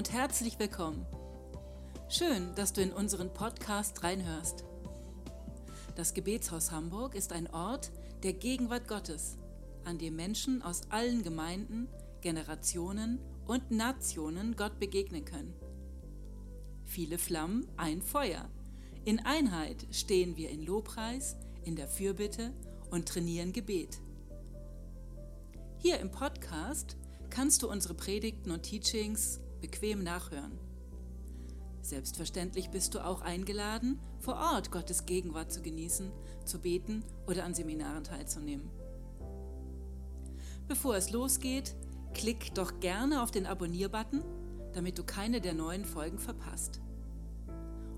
und herzlich willkommen. Schön, dass du in unseren Podcast reinhörst. Das Gebetshaus Hamburg ist ein Ort der Gegenwart Gottes, an dem Menschen aus allen Gemeinden, Generationen und Nationen Gott begegnen können. Viele Flammen, ein Feuer. In Einheit stehen wir in Lobpreis, in der Fürbitte und trainieren Gebet. Hier im Podcast kannst du unsere Predigten und Teachings bequem nachhören. Selbstverständlich bist du auch eingeladen, vor Ort Gottes Gegenwart zu genießen, zu beten oder an Seminaren teilzunehmen. Bevor es losgeht, klick doch gerne auf den Abonnier-Button, damit du keine der neuen Folgen verpasst.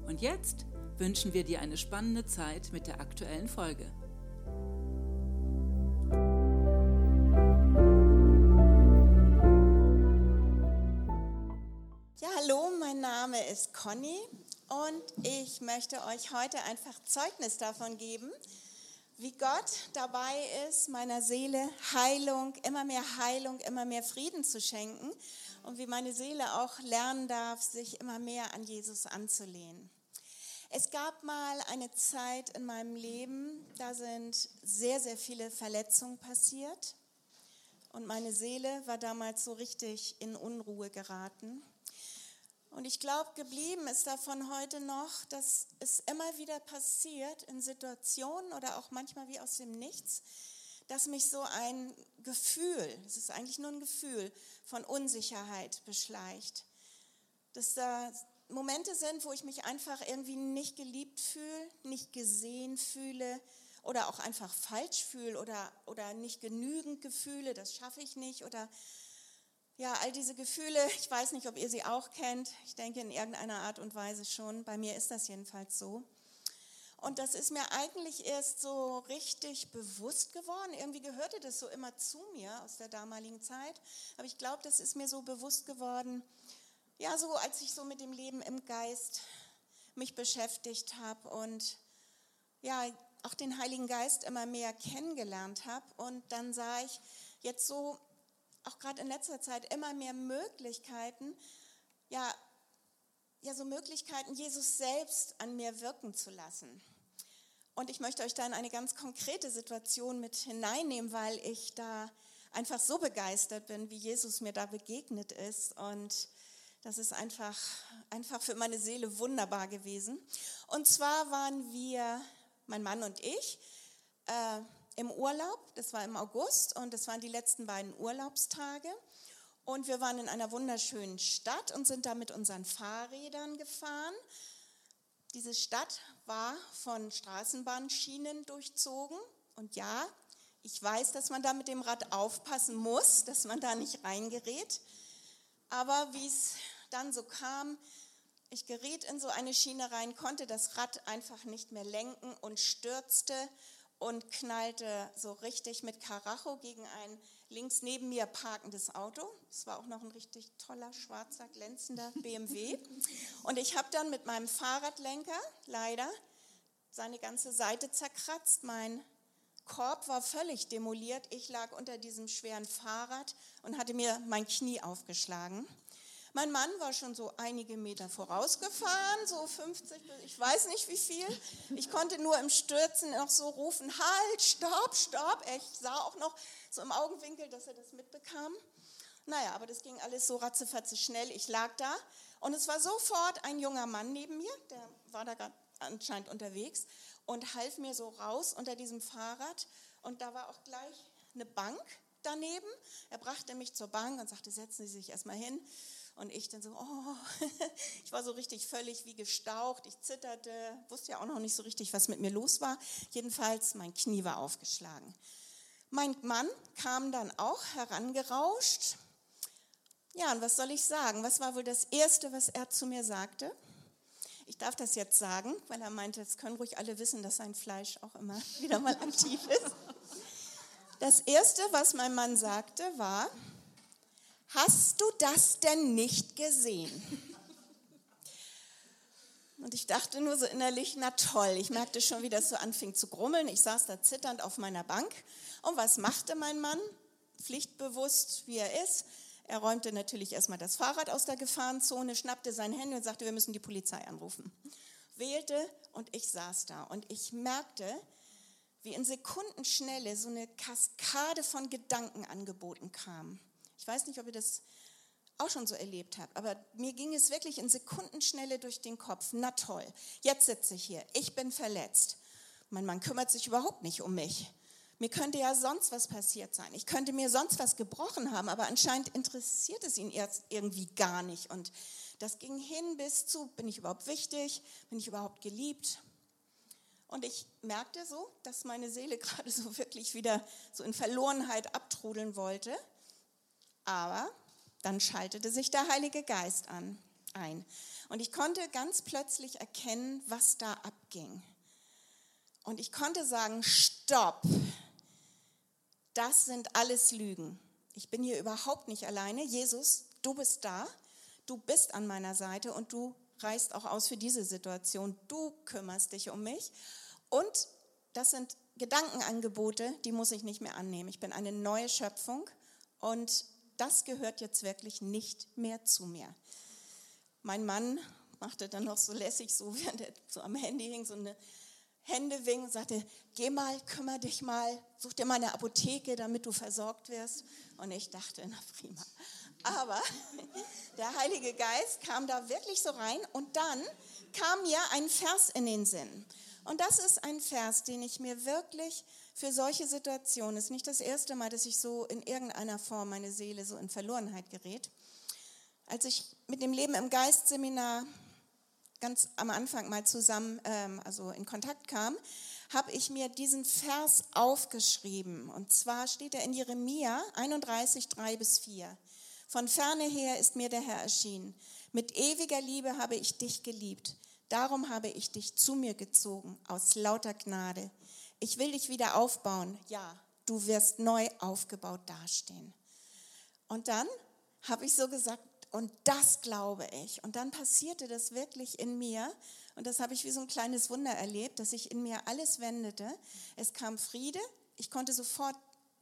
Und jetzt wünschen wir dir eine spannende Zeit mit der aktuellen Folge. Ist Conny und ich möchte euch heute einfach Zeugnis davon geben, wie Gott dabei ist, meiner Seele Heilung, immer mehr Heilung, immer mehr Frieden zu schenken und wie meine Seele auch lernen darf, sich immer mehr an Jesus anzulehnen. Es gab mal eine Zeit in meinem Leben, da sind sehr, sehr viele Verletzungen passiert und meine Seele war damals so richtig in Unruhe geraten. Und ich glaube, geblieben ist davon heute noch, dass es immer wieder passiert in Situationen oder auch manchmal wie aus dem Nichts, dass mich so ein Gefühl, es ist eigentlich nur ein Gefühl von Unsicherheit beschleicht. Dass da Momente sind, wo ich mich einfach irgendwie nicht geliebt fühle, nicht gesehen fühle oder auch einfach falsch fühle oder, oder nicht genügend Gefühle, das schaffe ich nicht oder ja, all diese Gefühle, ich weiß nicht, ob ihr sie auch kennt. Ich denke in irgendeiner Art und Weise schon. Bei mir ist das jedenfalls so. Und das ist mir eigentlich erst so richtig bewusst geworden. Irgendwie gehörte das so immer zu mir aus der damaligen Zeit. Aber ich glaube, das ist mir so bewusst geworden, ja, so als ich so mit dem Leben im Geist mich beschäftigt habe und ja, auch den Heiligen Geist immer mehr kennengelernt habe. Und dann sah ich jetzt so auch gerade in letzter Zeit immer mehr Möglichkeiten, ja, ja, so Möglichkeiten, Jesus selbst an mir wirken zu lassen. Und ich möchte euch da in eine ganz konkrete Situation mit hineinnehmen, weil ich da einfach so begeistert bin, wie Jesus mir da begegnet ist. Und das ist einfach, einfach für meine Seele wunderbar gewesen. Und zwar waren wir, mein Mann und ich, äh, im Urlaub, das war im August und das waren die letzten beiden Urlaubstage. Und wir waren in einer wunderschönen Stadt und sind da mit unseren Fahrrädern gefahren. Diese Stadt war von Straßenbahnschienen durchzogen. Und ja, ich weiß, dass man da mit dem Rad aufpassen muss, dass man da nicht reingerät. Aber wie es dann so kam, ich geriet in so eine Schiene rein, konnte das Rad einfach nicht mehr lenken und stürzte und knallte so richtig mit Karacho gegen ein links neben mir parkendes Auto. Es war auch noch ein richtig toller, schwarzer, glänzender BMW. Und ich habe dann mit meinem Fahrradlenker leider seine ganze Seite zerkratzt. Mein Korb war völlig demoliert. Ich lag unter diesem schweren Fahrrad und hatte mir mein Knie aufgeschlagen. Mein Mann war schon so einige Meter vorausgefahren, so 50, ich weiß nicht wie viel. Ich konnte nur im Stürzen noch so rufen, halt, stopp, stopp. Ich sah auch noch so im Augenwinkel, dass er das mitbekam. Naja, aber das ging alles so ratzefatze schnell. Ich lag da und es war sofort ein junger Mann neben mir, der war da anscheinend unterwegs und half mir so raus unter diesem Fahrrad. Und da war auch gleich eine Bank daneben. Er brachte mich zur Bank und sagte, setzen Sie sich erstmal hin. Und ich dann so, oh, ich war so richtig völlig wie gestaucht, ich zitterte, wusste ja auch noch nicht so richtig, was mit mir los war. Jedenfalls, mein Knie war aufgeschlagen. Mein Mann kam dann auch herangerauscht. Ja, und was soll ich sagen? Was war wohl das Erste, was er zu mir sagte? Ich darf das jetzt sagen, weil er meinte, es können ruhig alle wissen, dass sein Fleisch auch immer wieder mal aktiv ist. Das Erste, was mein Mann sagte, war, hast du das denn nicht gesehen? Und ich dachte nur so innerlich, na toll, ich merkte schon, wie das so anfing zu grummeln. Ich saß da zitternd auf meiner Bank. Und was machte mein Mann? Pflichtbewusst, wie er ist. Er räumte natürlich erstmal das Fahrrad aus der Gefahrenzone, schnappte sein Handy und sagte, wir müssen die Polizei anrufen. Wählte und ich saß da und ich merkte, wie in Sekundenschnelle so eine Kaskade von Gedankenangeboten kam. Ich weiß nicht, ob ihr das auch schon so erlebt habt, aber mir ging es wirklich in Sekundenschnelle durch den Kopf. Na toll, jetzt sitze ich hier, ich bin verletzt. Mein Mann kümmert sich überhaupt nicht um mich. Mir könnte ja sonst was passiert sein. Ich könnte mir sonst was gebrochen haben, aber anscheinend interessiert es ihn jetzt irgendwie gar nicht. Und das ging hin bis zu, bin ich überhaupt wichtig? Bin ich überhaupt geliebt? Und ich merkte so, dass meine Seele gerade so wirklich wieder so in Verlorenheit abtrudeln wollte. Aber dann schaltete sich der Heilige Geist an, ein. Und ich konnte ganz plötzlich erkennen, was da abging. Und ich konnte sagen, stopp, das sind alles Lügen. Ich bin hier überhaupt nicht alleine. Jesus, du bist da, du bist an meiner Seite und du reißt auch aus für diese Situation. Du kümmerst dich um mich. Und das sind Gedankenangebote, die muss ich nicht mehr annehmen. Ich bin eine neue Schöpfung und das gehört jetzt wirklich nicht mehr zu mir. Mein Mann machte dann noch so lässig, so während er so am Handy hing, so eine Hände und sagte, geh mal, kümmere dich mal, such dir mal eine Apotheke, damit du versorgt wirst. Und ich dachte, na prima. Aber der Heilige Geist kam da wirklich so rein und dann kam mir ein Vers in den Sinn. Und das ist ein Vers, den ich mir wirklich für solche Situationen, es ist nicht das erste Mal, dass ich so in irgendeiner Form meine Seele so in Verlorenheit gerät. Als ich mit dem Leben im Geist Seminar ganz am Anfang mal zusammen, ähm, also in Kontakt kam, habe ich mir diesen Vers aufgeschrieben. Und zwar steht er in Jeremia 31, 3 bis 4. Von ferne her ist mir der Herr erschienen. Mit ewiger Liebe habe ich dich geliebt. Darum habe ich dich zu mir gezogen, aus lauter Gnade. Ich will dich wieder aufbauen. Ja, du wirst neu aufgebaut dastehen. Und dann habe ich so gesagt, und das glaube ich. Und dann passierte das wirklich in mir. Und das habe ich wie so ein kleines Wunder erlebt, dass sich in mir alles wendete. Es kam Friede. Ich konnte sofort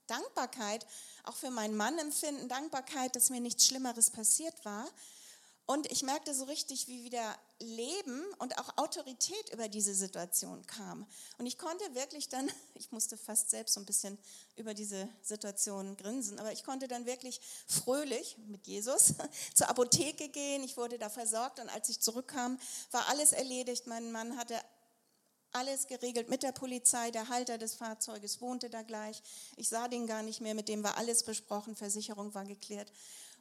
Dankbarkeit auch für meinen Mann empfinden, Dankbarkeit, dass mir nichts Schlimmeres passiert war. Und ich merkte so richtig, wie wieder Leben und auch Autorität über diese Situation kam. Und ich konnte wirklich dann, ich musste fast selbst so ein bisschen über diese Situation grinsen, aber ich konnte dann wirklich fröhlich mit Jesus zur Apotheke gehen. Ich wurde da versorgt und als ich zurückkam, war alles erledigt. Mein Mann hatte alles geregelt mit der Polizei. Der Halter des Fahrzeuges wohnte da gleich. Ich sah den gar nicht mehr, mit dem war alles besprochen, Versicherung war geklärt.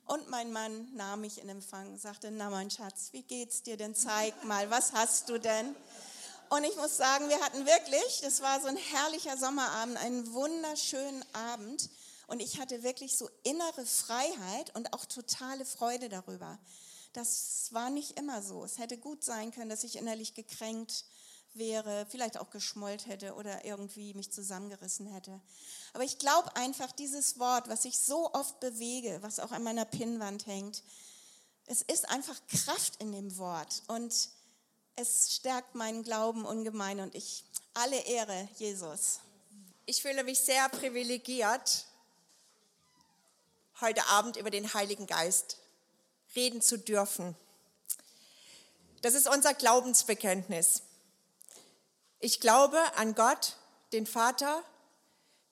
Und mein Mann nahm mich in Empfang, sagte, na mein Schatz, wie geht's dir denn? Zeig mal, was hast du denn? Und ich muss sagen, wir hatten wirklich, das war so ein herrlicher Sommerabend, einen wunderschönen Abend. Und ich hatte wirklich so innere Freiheit und auch totale Freude darüber. Das war nicht immer so. Es hätte gut sein können, dass ich innerlich gekränkt wäre, vielleicht auch geschmollt hätte oder irgendwie mich zusammengerissen hätte. Aber ich glaube einfach, dieses Wort, was ich so oft bewege, was auch an meiner Pinnwand hängt, es ist einfach Kraft in dem Wort und es stärkt meinen Glauben ungemein und ich alle Ehre Jesus. Ich fühle mich sehr privilegiert, heute Abend über den Heiligen Geist reden zu dürfen. Das ist unser Glaubensbekenntnis. Ich glaube an Gott, den Vater,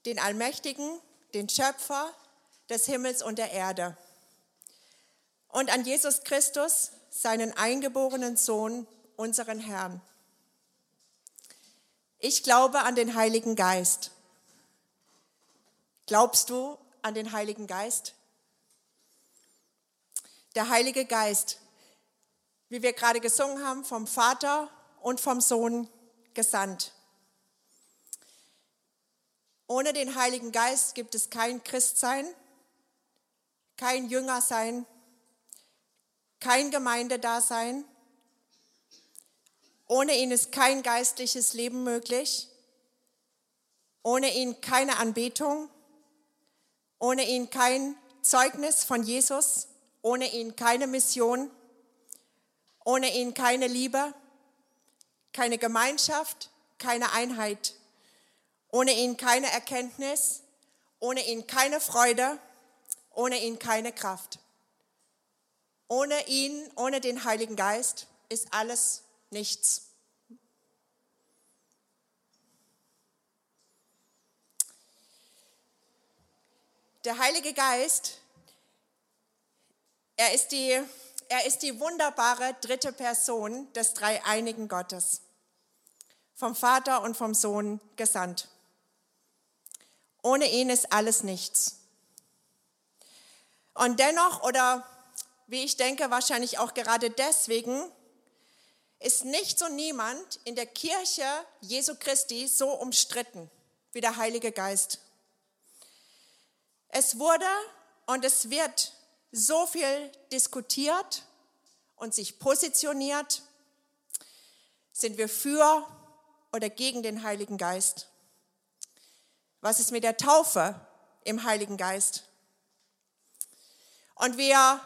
den Allmächtigen, den Schöpfer des Himmels und der Erde. Und an Jesus Christus, seinen eingeborenen Sohn, unseren Herrn. Ich glaube an den Heiligen Geist. Glaubst du an den Heiligen Geist? Der Heilige Geist, wie wir gerade gesungen haben, vom Vater und vom Sohn gesandt. Ohne den Heiligen Geist gibt es kein Christsein, kein Jüngersein, kein Gemeindedasein. Ohne ihn ist kein geistliches Leben möglich. Ohne ihn keine Anbetung. Ohne ihn kein Zeugnis von Jesus. Ohne ihn keine Mission. Ohne ihn keine Liebe keine Gemeinschaft, keine Einheit. Ohne ihn keine Erkenntnis, ohne ihn keine Freude, ohne ihn keine Kraft. Ohne ihn, ohne den Heiligen Geist ist alles nichts. Der Heilige Geist, er ist die, er ist die wunderbare dritte Person des dreieinigen Gottes, vom Vater und vom Sohn gesandt. Ohne ihn ist alles nichts. Und dennoch, oder wie ich denke, wahrscheinlich auch gerade deswegen, ist nicht so niemand in der Kirche Jesu Christi so umstritten wie der Heilige Geist. Es wurde und es wird so viel diskutiert und sich positioniert. Sind wir für oder gegen den Heiligen Geist? Was ist mit der Taufe im Heiligen Geist? Und wir,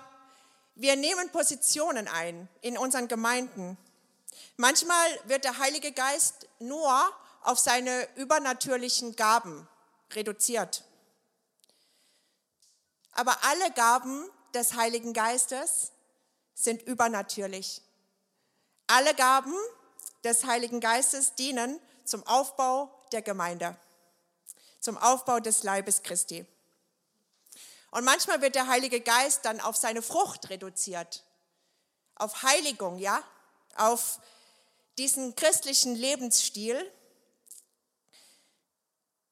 wir nehmen Positionen ein in unseren Gemeinden. Manchmal wird der Heilige Geist nur auf seine übernatürlichen Gaben reduziert. Aber alle Gaben des Heiligen Geistes sind übernatürlich. Alle Gaben des Heiligen Geistes dienen zum Aufbau der Gemeinde, zum Aufbau des Leibes Christi. Und manchmal wird der Heilige Geist dann auf seine Frucht reduziert, auf Heiligung, ja, auf diesen christlichen Lebensstil.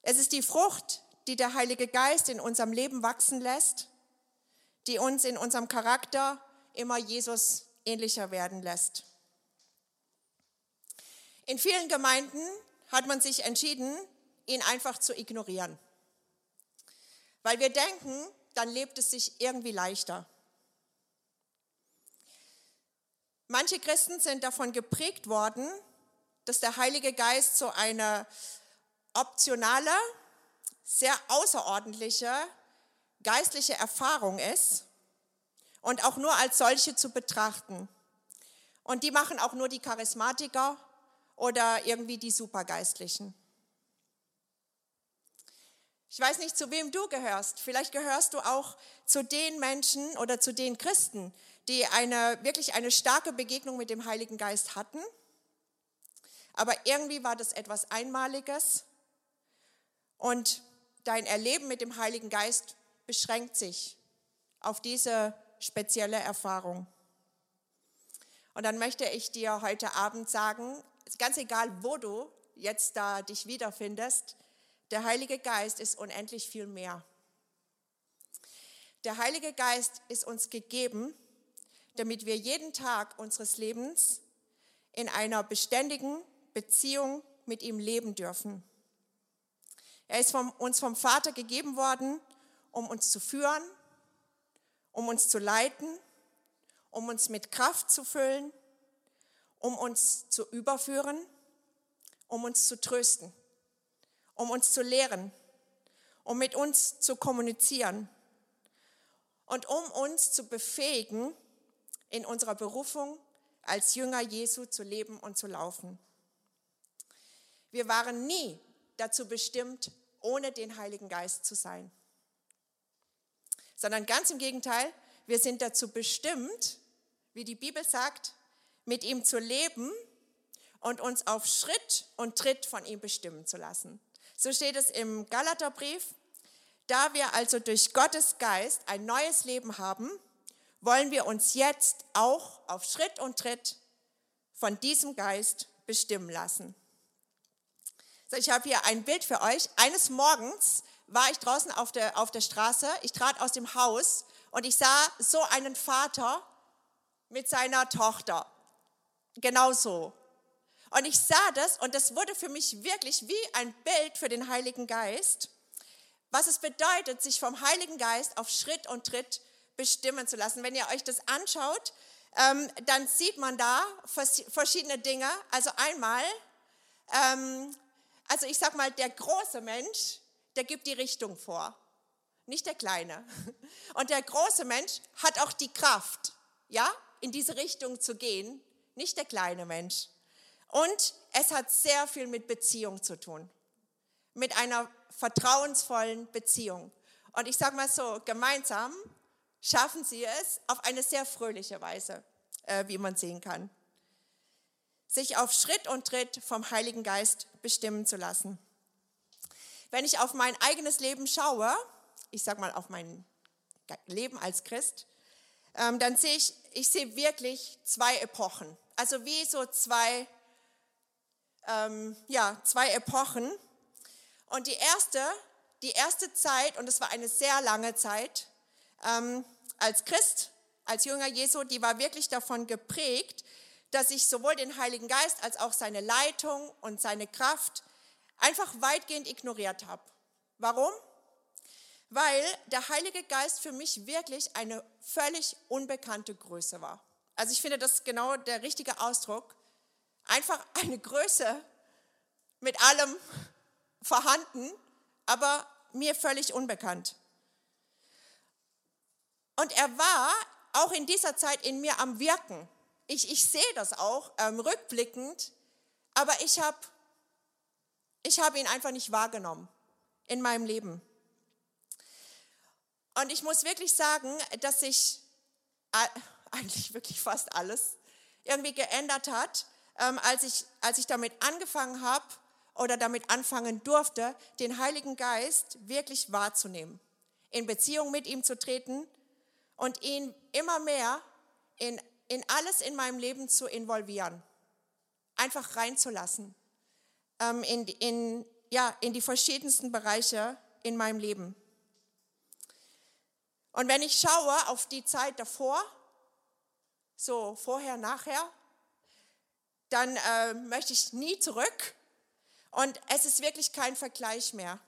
Es ist die Frucht, die der Heilige Geist in unserem Leben wachsen lässt, die uns in unserem Charakter immer Jesus ähnlicher werden lässt. In vielen Gemeinden hat man sich entschieden, ihn einfach zu ignorieren, weil wir denken, dann lebt es sich irgendwie leichter. Manche Christen sind davon geprägt worden, dass der Heilige Geist so eine optionale sehr außerordentliche geistliche Erfahrung ist und auch nur als solche zu betrachten. Und die machen auch nur die Charismatiker oder irgendwie die Supergeistlichen. Ich weiß nicht, zu wem du gehörst. Vielleicht gehörst du auch zu den Menschen oder zu den Christen, die eine, wirklich eine starke Begegnung mit dem Heiligen Geist hatten. Aber irgendwie war das etwas Einmaliges. Und dein Erleben mit dem Heiligen Geist beschränkt sich auf diese spezielle Erfahrung. Und dann möchte ich dir heute Abend sagen, ganz egal, wo du jetzt da dich wiederfindest, der Heilige Geist ist unendlich viel mehr. Der Heilige Geist ist uns gegeben, damit wir jeden Tag unseres Lebens in einer beständigen Beziehung mit ihm leben dürfen. Er ist vom, uns vom Vater gegeben worden, um uns zu führen, um uns zu leiten, um uns mit Kraft zu füllen, um uns zu überführen, um uns zu trösten, um uns zu lehren, um mit uns zu kommunizieren und um uns zu befähigen, in unserer Berufung als Jünger Jesu zu leben und zu laufen. Wir waren nie dazu bestimmt, ohne den Heiligen Geist zu sein. Sondern ganz im Gegenteil, wir sind dazu bestimmt, wie die Bibel sagt, mit ihm zu leben und uns auf Schritt und Tritt von ihm bestimmen zu lassen. So steht es im Galaterbrief. Da wir also durch Gottes Geist ein neues Leben haben, wollen wir uns jetzt auch auf Schritt und Tritt von diesem Geist bestimmen lassen. Ich habe hier ein Bild für euch. Eines Morgens war ich draußen auf der, auf der Straße. Ich trat aus dem Haus und ich sah so einen Vater mit seiner Tochter. Genau so. Und ich sah das und das wurde für mich wirklich wie ein Bild für den Heiligen Geist, was es bedeutet, sich vom Heiligen Geist auf Schritt und Tritt bestimmen zu lassen. Wenn ihr euch das anschaut, ähm, dann sieht man da verschiedene Dinge. Also einmal ähm, also ich sag mal, der große Mensch, der gibt die Richtung vor, nicht der kleine. Und der große Mensch hat auch die Kraft, ja, in diese Richtung zu gehen, nicht der kleine Mensch. Und es hat sehr viel mit Beziehung zu tun, mit einer vertrauensvollen Beziehung. Und ich sage mal so, gemeinsam schaffen sie es auf eine sehr fröhliche Weise, äh, wie man sehen kann. Sich auf Schritt und Tritt vom Heiligen Geist bestimmen zu lassen. Wenn ich auf mein eigenes Leben schaue, ich sage mal auf mein Leben als Christ, ähm, dann sehe ich, ich sehe wirklich zwei Epochen. Also wie so zwei, ähm, ja, zwei Epochen. Und die erste, die erste Zeit, und es war eine sehr lange Zeit, ähm, als Christ, als Jünger Jesu, die war wirklich davon geprägt, dass ich sowohl den Heiligen Geist als auch seine Leitung und seine Kraft einfach weitgehend ignoriert habe. Warum? Weil der Heilige Geist für mich wirklich eine völlig unbekannte Größe war. Also ich finde das genau der richtige Ausdruck. Einfach eine Größe mit allem vorhanden, aber mir völlig unbekannt. Und er war auch in dieser Zeit in mir am Wirken. Ich, ich sehe das auch ähm, rückblickend, aber ich habe ich hab ihn einfach nicht wahrgenommen in meinem Leben. Und ich muss wirklich sagen, dass sich eigentlich wirklich fast alles irgendwie geändert hat, ähm, als, ich, als ich damit angefangen habe oder damit anfangen durfte, den Heiligen Geist wirklich wahrzunehmen, in Beziehung mit ihm zu treten und ihn immer mehr in, in alles in meinem Leben zu involvieren, einfach reinzulassen, ähm, in, in, ja, in die verschiedensten Bereiche in meinem Leben. Und wenn ich schaue auf die Zeit davor, so vorher, nachher, dann äh, möchte ich nie zurück. Und es ist wirklich kein Vergleich mehr.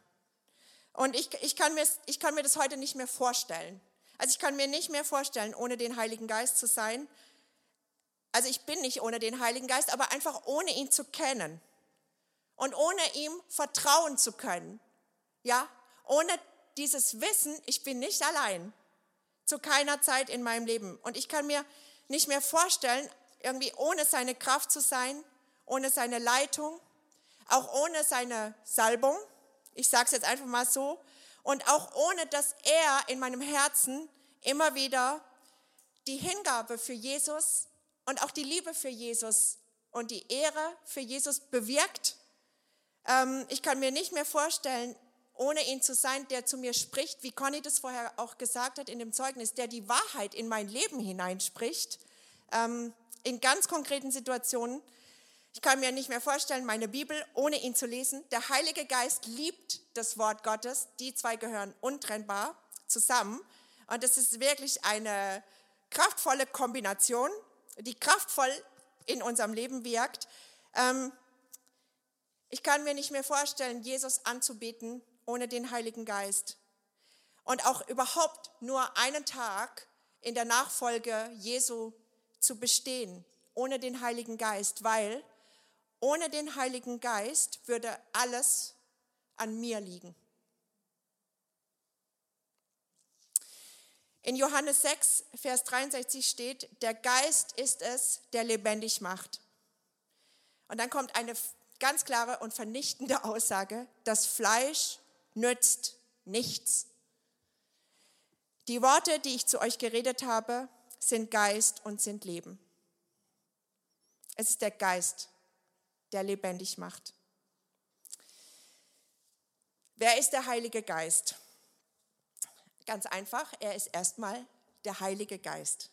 Und ich, ich, kann mir, ich kann mir das heute nicht mehr vorstellen. Also ich kann mir nicht mehr vorstellen, ohne den Heiligen Geist zu sein. Also ich bin nicht ohne den Heiligen Geist, aber einfach ohne ihn zu kennen und ohne ihm vertrauen zu können. Ja, ohne dieses Wissen, ich bin nicht allein. Zu keiner Zeit in meinem Leben. Und ich kann mir nicht mehr vorstellen, irgendwie ohne seine Kraft zu sein, ohne seine Leitung, auch ohne seine Salbung. Ich sage es jetzt einfach mal so. Und auch ohne, dass er in meinem Herzen immer wieder die Hingabe für Jesus und auch die Liebe für Jesus und die Ehre für Jesus bewirkt. Ähm, ich kann mir nicht mehr vorstellen, ohne ihn zu sein, der zu mir spricht, wie Conny das vorher auch gesagt hat in dem Zeugnis, der die Wahrheit in mein Leben hineinspricht, ähm, in ganz konkreten Situationen. Ich kann mir nicht mehr vorstellen, meine Bibel ohne ihn zu lesen. Der Heilige Geist liebt das Wort Gottes. Die zwei gehören untrennbar zusammen. Und es ist wirklich eine kraftvolle Kombination, die kraftvoll in unserem Leben wirkt. Ähm, ich kann mir nicht mehr vorstellen, Jesus anzubeten ohne den Heiligen Geist. Und auch überhaupt nur einen Tag in der Nachfolge Jesu zu bestehen, ohne den Heiligen Geist, weil ohne den Heiligen Geist würde alles an mir liegen. In Johannes 6, Vers 63 steht, der Geist ist es, der lebendig macht. Und dann kommt eine ganz klare und vernichtende Aussage, das Fleisch nützt nichts. Die Worte, die ich zu euch geredet habe, sind Geist und sind Leben. Es ist der Geist, der lebendig macht. Wer ist der Heilige Geist? Ganz einfach, er ist erstmal der Heilige Geist.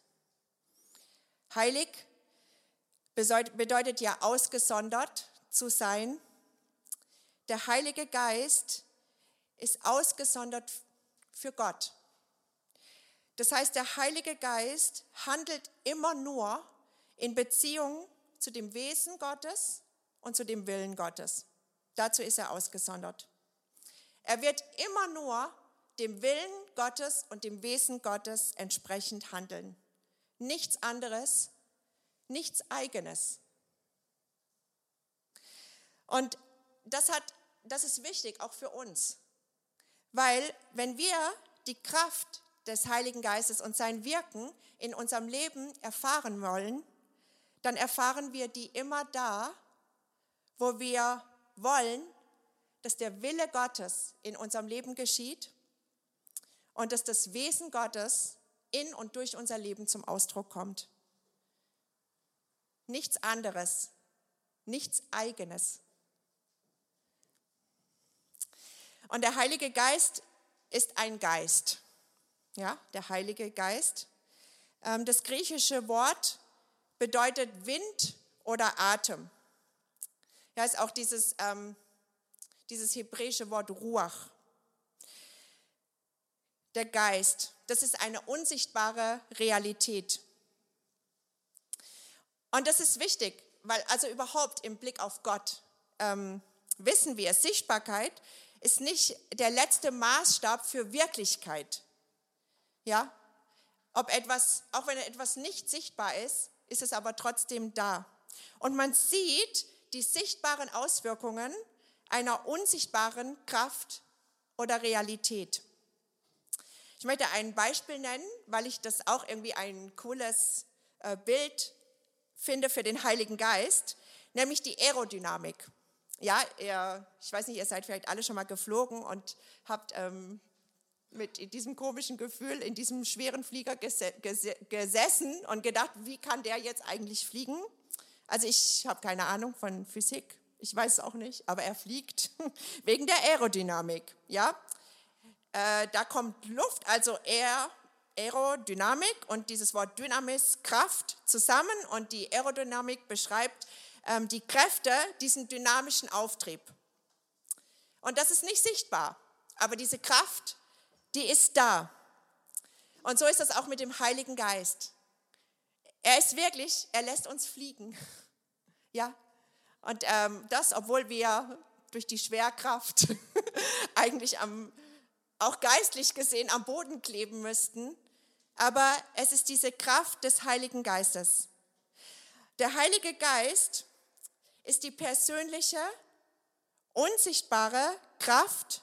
Heilig bedeutet ja ausgesondert zu sein. Der Heilige Geist ist ausgesondert für Gott. Das heißt, der Heilige Geist handelt immer nur in Beziehung zu dem Wesen Gottes und zu dem Willen Gottes. Dazu ist er ausgesondert. Er wird immer nur dem Willen Gottes und dem Wesen Gottes entsprechend handeln. Nichts anderes, nichts eigenes. Und das, hat, das ist wichtig auch für uns, weil wenn wir die Kraft des Heiligen Geistes und sein Wirken in unserem Leben erfahren wollen, dann erfahren wir die immer da, wo wir wollen, dass der Wille Gottes in unserem Leben geschieht und dass das Wesen Gottes in und durch unser Leben zum Ausdruck kommt. Nichts anderes, nichts eigenes. Und der Heilige Geist ist ein Geist. Ja, der Heilige Geist. Ähm, das griechische Wort bedeutet Wind oder Atem. Ja, ist auch dieses, ähm, dieses hebräische Wort Ruach. Der Geist, das ist eine unsichtbare Realität. Und das ist wichtig, weil also überhaupt im Blick auf Gott ähm, wissen wir, Sichtbarkeit ist nicht der letzte Maßstab für Wirklichkeit. Ja, ob etwas, auch wenn etwas nicht sichtbar ist, ist es aber trotzdem da. Und man sieht die sichtbaren Auswirkungen einer unsichtbaren Kraft oder Realität. Ich möchte ein Beispiel nennen, weil ich das auch irgendwie ein cooles äh, Bild finde für den Heiligen Geist, nämlich die Aerodynamik. Ja, ihr, ich weiß nicht, ihr seid vielleicht alle schon mal geflogen und habt ähm, mit diesem komischen Gefühl in diesem schweren Flieger gesessen und gedacht, wie kann der jetzt eigentlich fliegen? Also ich habe keine Ahnung von Physik, ich weiß es auch nicht, aber er fliegt wegen der Aerodynamik. Ja, äh, da kommt Luft, also Air, Aerodynamik und dieses Wort Dynamis, Kraft zusammen und die Aerodynamik beschreibt ähm, die Kräfte, diesen dynamischen Auftrieb. Und das ist nicht sichtbar, aber diese Kraft die ist da. Und so ist das auch mit dem Heiligen Geist. Er ist wirklich, er lässt uns fliegen. Ja, und ähm, das, obwohl wir durch die Schwerkraft eigentlich am, auch geistlich gesehen am Boden kleben müssten. Aber es ist diese Kraft des Heiligen Geistes. Der Heilige Geist ist die persönliche, unsichtbare Kraft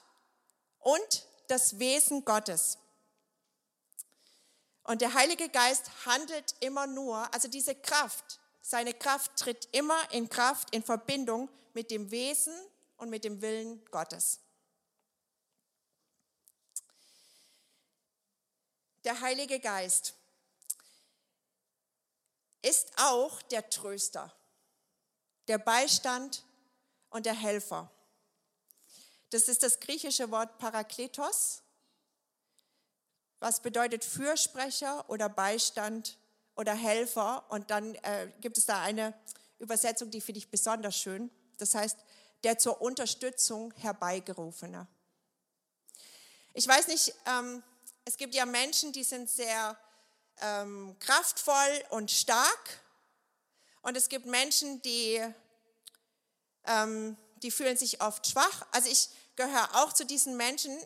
und das Wesen Gottes. Und der Heilige Geist handelt immer nur, also diese Kraft, seine Kraft tritt immer in Kraft, in Verbindung mit dem Wesen und mit dem Willen Gottes. Der Heilige Geist ist auch der Tröster, der Beistand und der Helfer. Das ist das griechische Wort Parakletos, was bedeutet Fürsprecher oder Beistand oder Helfer. Und dann äh, gibt es da eine Übersetzung, die finde ich besonders schön. Das heißt, der zur Unterstützung herbeigerufene. Ich weiß nicht, ähm, es gibt ja Menschen, die sind sehr ähm, kraftvoll und stark. Und es gibt Menschen, die ähm, die fühlen sich oft schwach. Also ich gehöre auch zu diesen Menschen,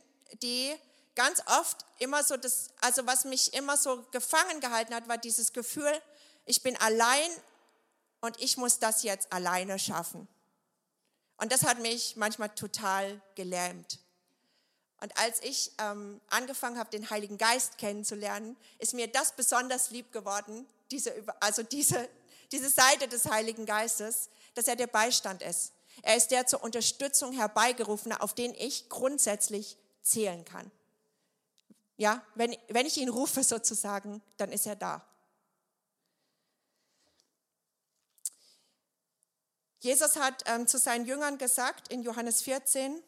die ganz oft immer so das, also was mich immer so gefangen gehalten hat, war dieses Gefühl, ich bin allein und ich muss das jetzt alleine schaffen. Und das hat mich manchmal total gelähmt. Und als ich ähm, angefangen habe, den Heiligen Geist kennenzulernen, ist mir das besonders lieb geworden, diese, also diese, diese Seite des Heiligen Geistes, dass er der Beistand ist. Er ist der zur Unterstützung herbeigerufene, auf den ich grundsätzlich zählen kann. Ja, wenn, wenn ich ihn rufe sozusagen, dann ist er da. Jesus hat ähm, zu seinen Jüngern gesagt in Johannes 14,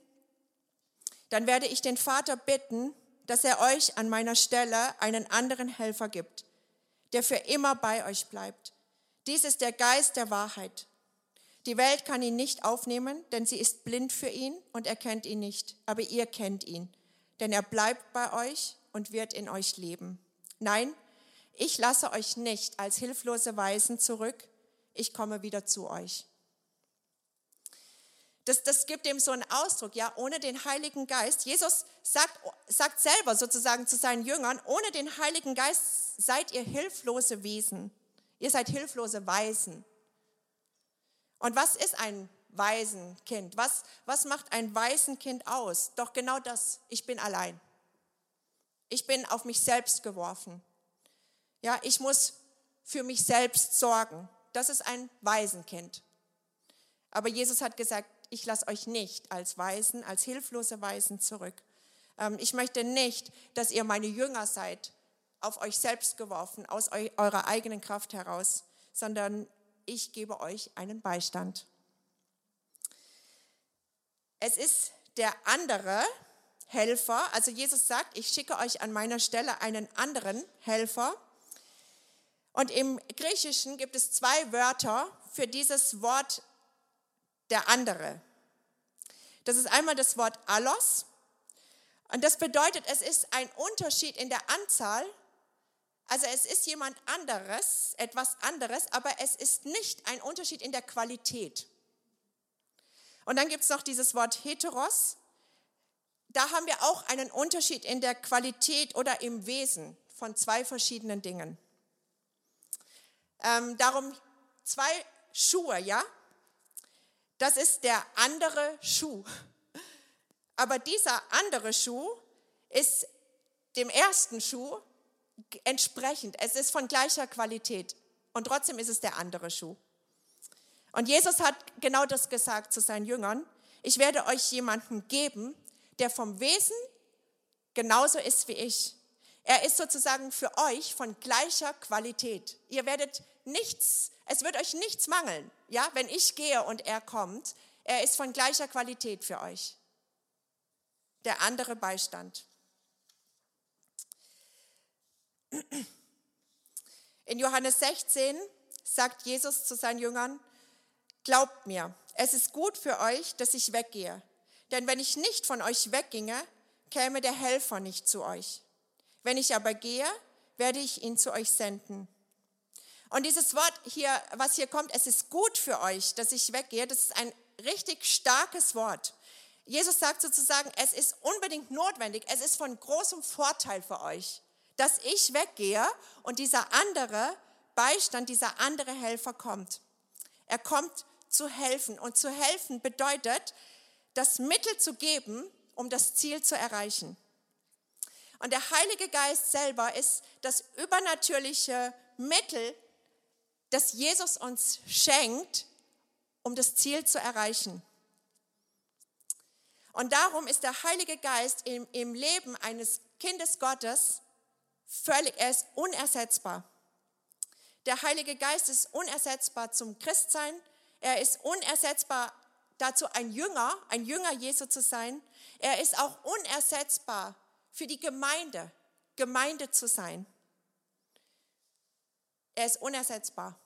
dann werde ich den Vater bitten, dass er euch an meiner Stelle einen anderen Helfer gibt, der für immer bei euch bleibt. Dies ist der Geist der Wahrheit. Die Welt kann ihn nicht aufnehmen, denn sie ist blind für ihn und erkennt ihn nicht. Aber ihr kennt ihn, denn er bleibt bei euch und wird in euch leben. Nein, ich lasse euch nicht als hilflose Weisen zurück. Ich komme wieder zu euch. Das, das gibt ihm so einen Ausdruck, ja, ohne den Heiligen Geist. Jesus sagt, sagt selber sozusagen zu seinen Jüngern, ohne den Heiligen Geist seid ihr hilflose Wesen. Ihr seid hilflose Weisen. Und was ist ein Waisenkind? Was, was macht ein Waisenkind aus? Doch genau das, ich bin allein. Ich bin auf mich selbst geworfen. Ja, ich muss für mich selbst sorgen. Das ist ein Waisenkind. Aber Jesus hat gesagt, ich lasse euch nicht als Waisen, als hilflose Waisen zurück. Ähm, ich möchte nicht, dass ihr meine Jünger seid auf euch selbst geworfen, aus eu eurer eigenen Kraft heraus, sondern ich gebe euch einen Beistand. Es ist der andere Helfer, also Jesus sagt, ich schicke euch an meiner Stelle einen anderen Helfer. Und im Griechischen gibt es zwei Wörter für dieses Wort der andere. Das ist einmal das Wort allos. Und das bedeutet, es ist ein Unterschied in der Anzahl. Also es ist jemand anderes, etwas anderes, aber es ist nicht ein Unterschied in der Qualität. Und dann gibt es noch dieses Wort heteros. Da haben wir auch einen Unterschied in der Qualität oder im Wesen von zwei verschiedenen Dingen. Ähm, darum zwei Schuhe, ja? Das ist der andere Schuh. Aber dieser andere Schuh ist dem ersten Schuh entsprechend. Es ist von gleicher Qualität. Und trotzdem ist es der andere Schuh. Und Jesus hat genau das gesagt zu seinen Jüngern. Ich werde euch jemanden geben, der vom Wesen genauso ist wie ich. Er ist sozusagen für euch von gleicher Qualität. Ihr werdet nichts, es wird euch nichts mangeln, ja, wenn ich gehe und er kommt. Er ist von gleicher Qualität für euch. Der andere Beistand. In Johannes 16 sagt Jesus zu seinen Jüngern, glaubt mir, es ist gut für euch, dass ich weggehe. Denn wenn ich nicht von euch wegginge, käme der Helfer nicht zu euch. Wenn ich aber gehe, werde ich ihn zu euch senden. Und dieses Wort hier, was hier kommt, es ist gut für euch, dass ich weggehe, das ist ein richtig starkes Wort. Jesus sagt sozusagen, es ist unbedingt notwendig, es ist von großem Vorteil für euch, dass ich weggehe und dieser andere Beistand, dieser andere Helfer kommt. Er kommt zu helfen. Und zu helfen bedeutet, das Mittel zu geben, um das Ziel zu erreichen. Und der Heilige Geist selber ist das übernatürliche Mittel, das Jesus uns schenkt, um das Ziel zu erreichen. Und darum ist der Heilige Geist im, im Leben eines Kindes Gottes völlig, er ist unersetzbar. Der Heilige Geist ist unersetzbar zum Christsein. Er ist unersetzbar dazu, ein Jünger, ein Jünger Jesu zu sein. Er ist auch unersetzbar für die Gemeinde, Gemeinde zu sein. Er ist unersetzbar.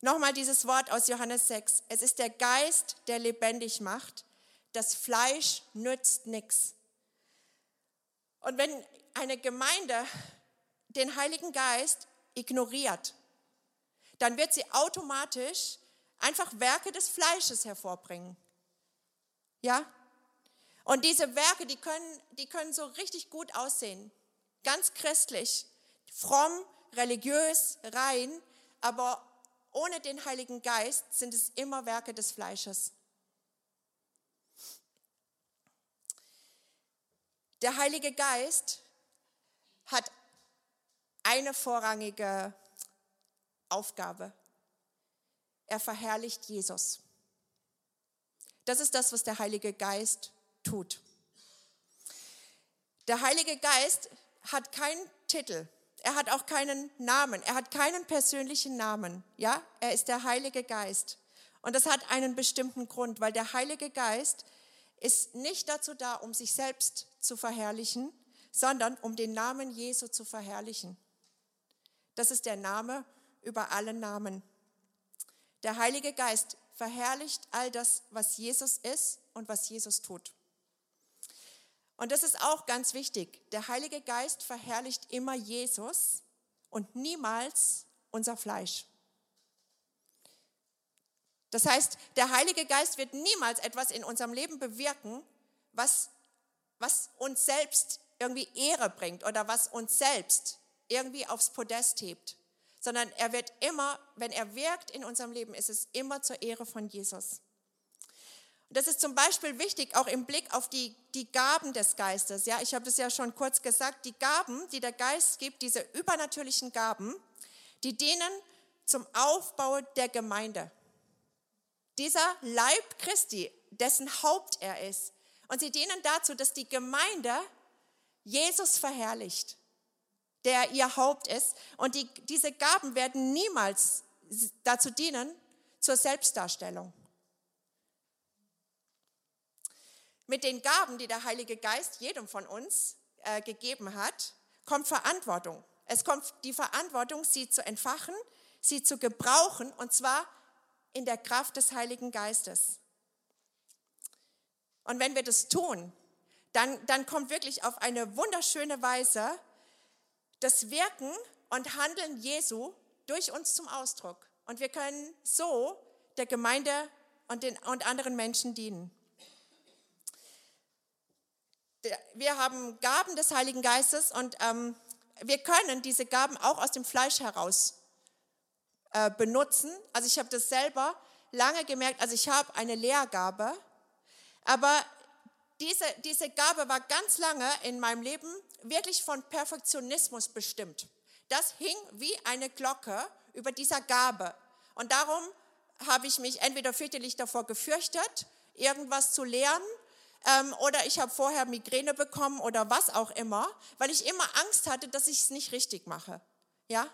Nochmal dieses Wort aus Johannes 6. Es ist der Geist, der lebendig macht. Das Fleisch nützt nichts. Und wenn eine Gemeinde den Heiligen Geist ignoriert, dann wird sie automatisch einfach Werke des Fleisches hervorbringen. Ja? Und diese Werke, die können, die können so richtig gut aussehen. Ganz christlich, fromm, religiös, rein, aber ohne den Heiligen Geist sind es immer Werke des Fleisches. Der Heilige Geist hat eine vorrangige Aufgabe. Er verherrlicht Jesus. Das ist das, was der Heilige Geist tut. Der Heilige Geist hat keinen Titel. Er hat auch keinen Namen. Er hat keinen persönlichen Namen. Ja, er ist der Heilige Geist. Und das hat einen bestimmten Grund, weil der Heilige Geist ist nicht dazu da, um sich selbst zu verherrlichen, sondern um den Namen Jesu zu verherrlichen. Das ist der Name über alle Namen. Der Heilige Geist verherrlicht all das, was Jesus ist und was Jesus tut. Und das ist auch ganz wichtig. Der Heilige Geist verherrlicht immer Jesus und niemals unser Fleisch. Das heißt, der Heilige Geist wird niemals etwas in unserem Leben bewirken, was, was uns selbst irgendwie Ehre bringt oder was uns selbst irgendwie aufs Podest hebt, sondern er wird immer, wenn er wirkt in unserem Leben, ist es immer zur Ehre von Jesus. Und das ist zum Beispiel wichtig, auch im Blick auf die, die Gaben des Geistes. Ja, ich habe das ja schon kurz gesagt. Die Gaben, die der Geist gibt, diese übernatürlichen Gaben, die dienen zum Aufbau der Gemeinde. Dieser Leib Christi, dessen Haupt er ist. Und sie dienen dazu, dass die Gemeinde Jesus verherrlicht. der ihr Haupt ist. Und die, diese Gaben werden niemals dazu dienen, zur Selbstdarstellung. Mit den Gaben, die der Heilige Geist jedem von uns äh, gegeben hat, kommt Verantwortung. Es kommt die Verantwortung, sie zu entfachen, sie zu gebrauchen, und zwar in der Kraft des Heiligen Geistes. Und wenn wir das tun, dann, dann kommt wirklich auf eine wunderschöne Weise das Wirken und Handeln Jesu durch uns zum Ausdruck. Und wir können so der Gemeinde und, den, und anderen Menschen dienen. Wir haben Gaben des Heiligen Geistes und ähm, wir können diese Gaben auch aus dem Fleisch heraus äh, benutzen. Also ich habe das selber lange gemerkt, also ich habe eine Lehrgabe, aber diese, diese Gabe war ganz lange in meinem Leben wirklich von Perfektionismus bestimmt. Das hing wie eine Glocke über dieser Gabe. Und darum habe ich mich entweder fürchterlich davor gefürchtet, irgendwas zu lernen, ähm, oder ich habe vorher Migräne bekommen oder was auch immer, weil ich immer Angst hatte, dass ich es nicht richtig mache. Ja?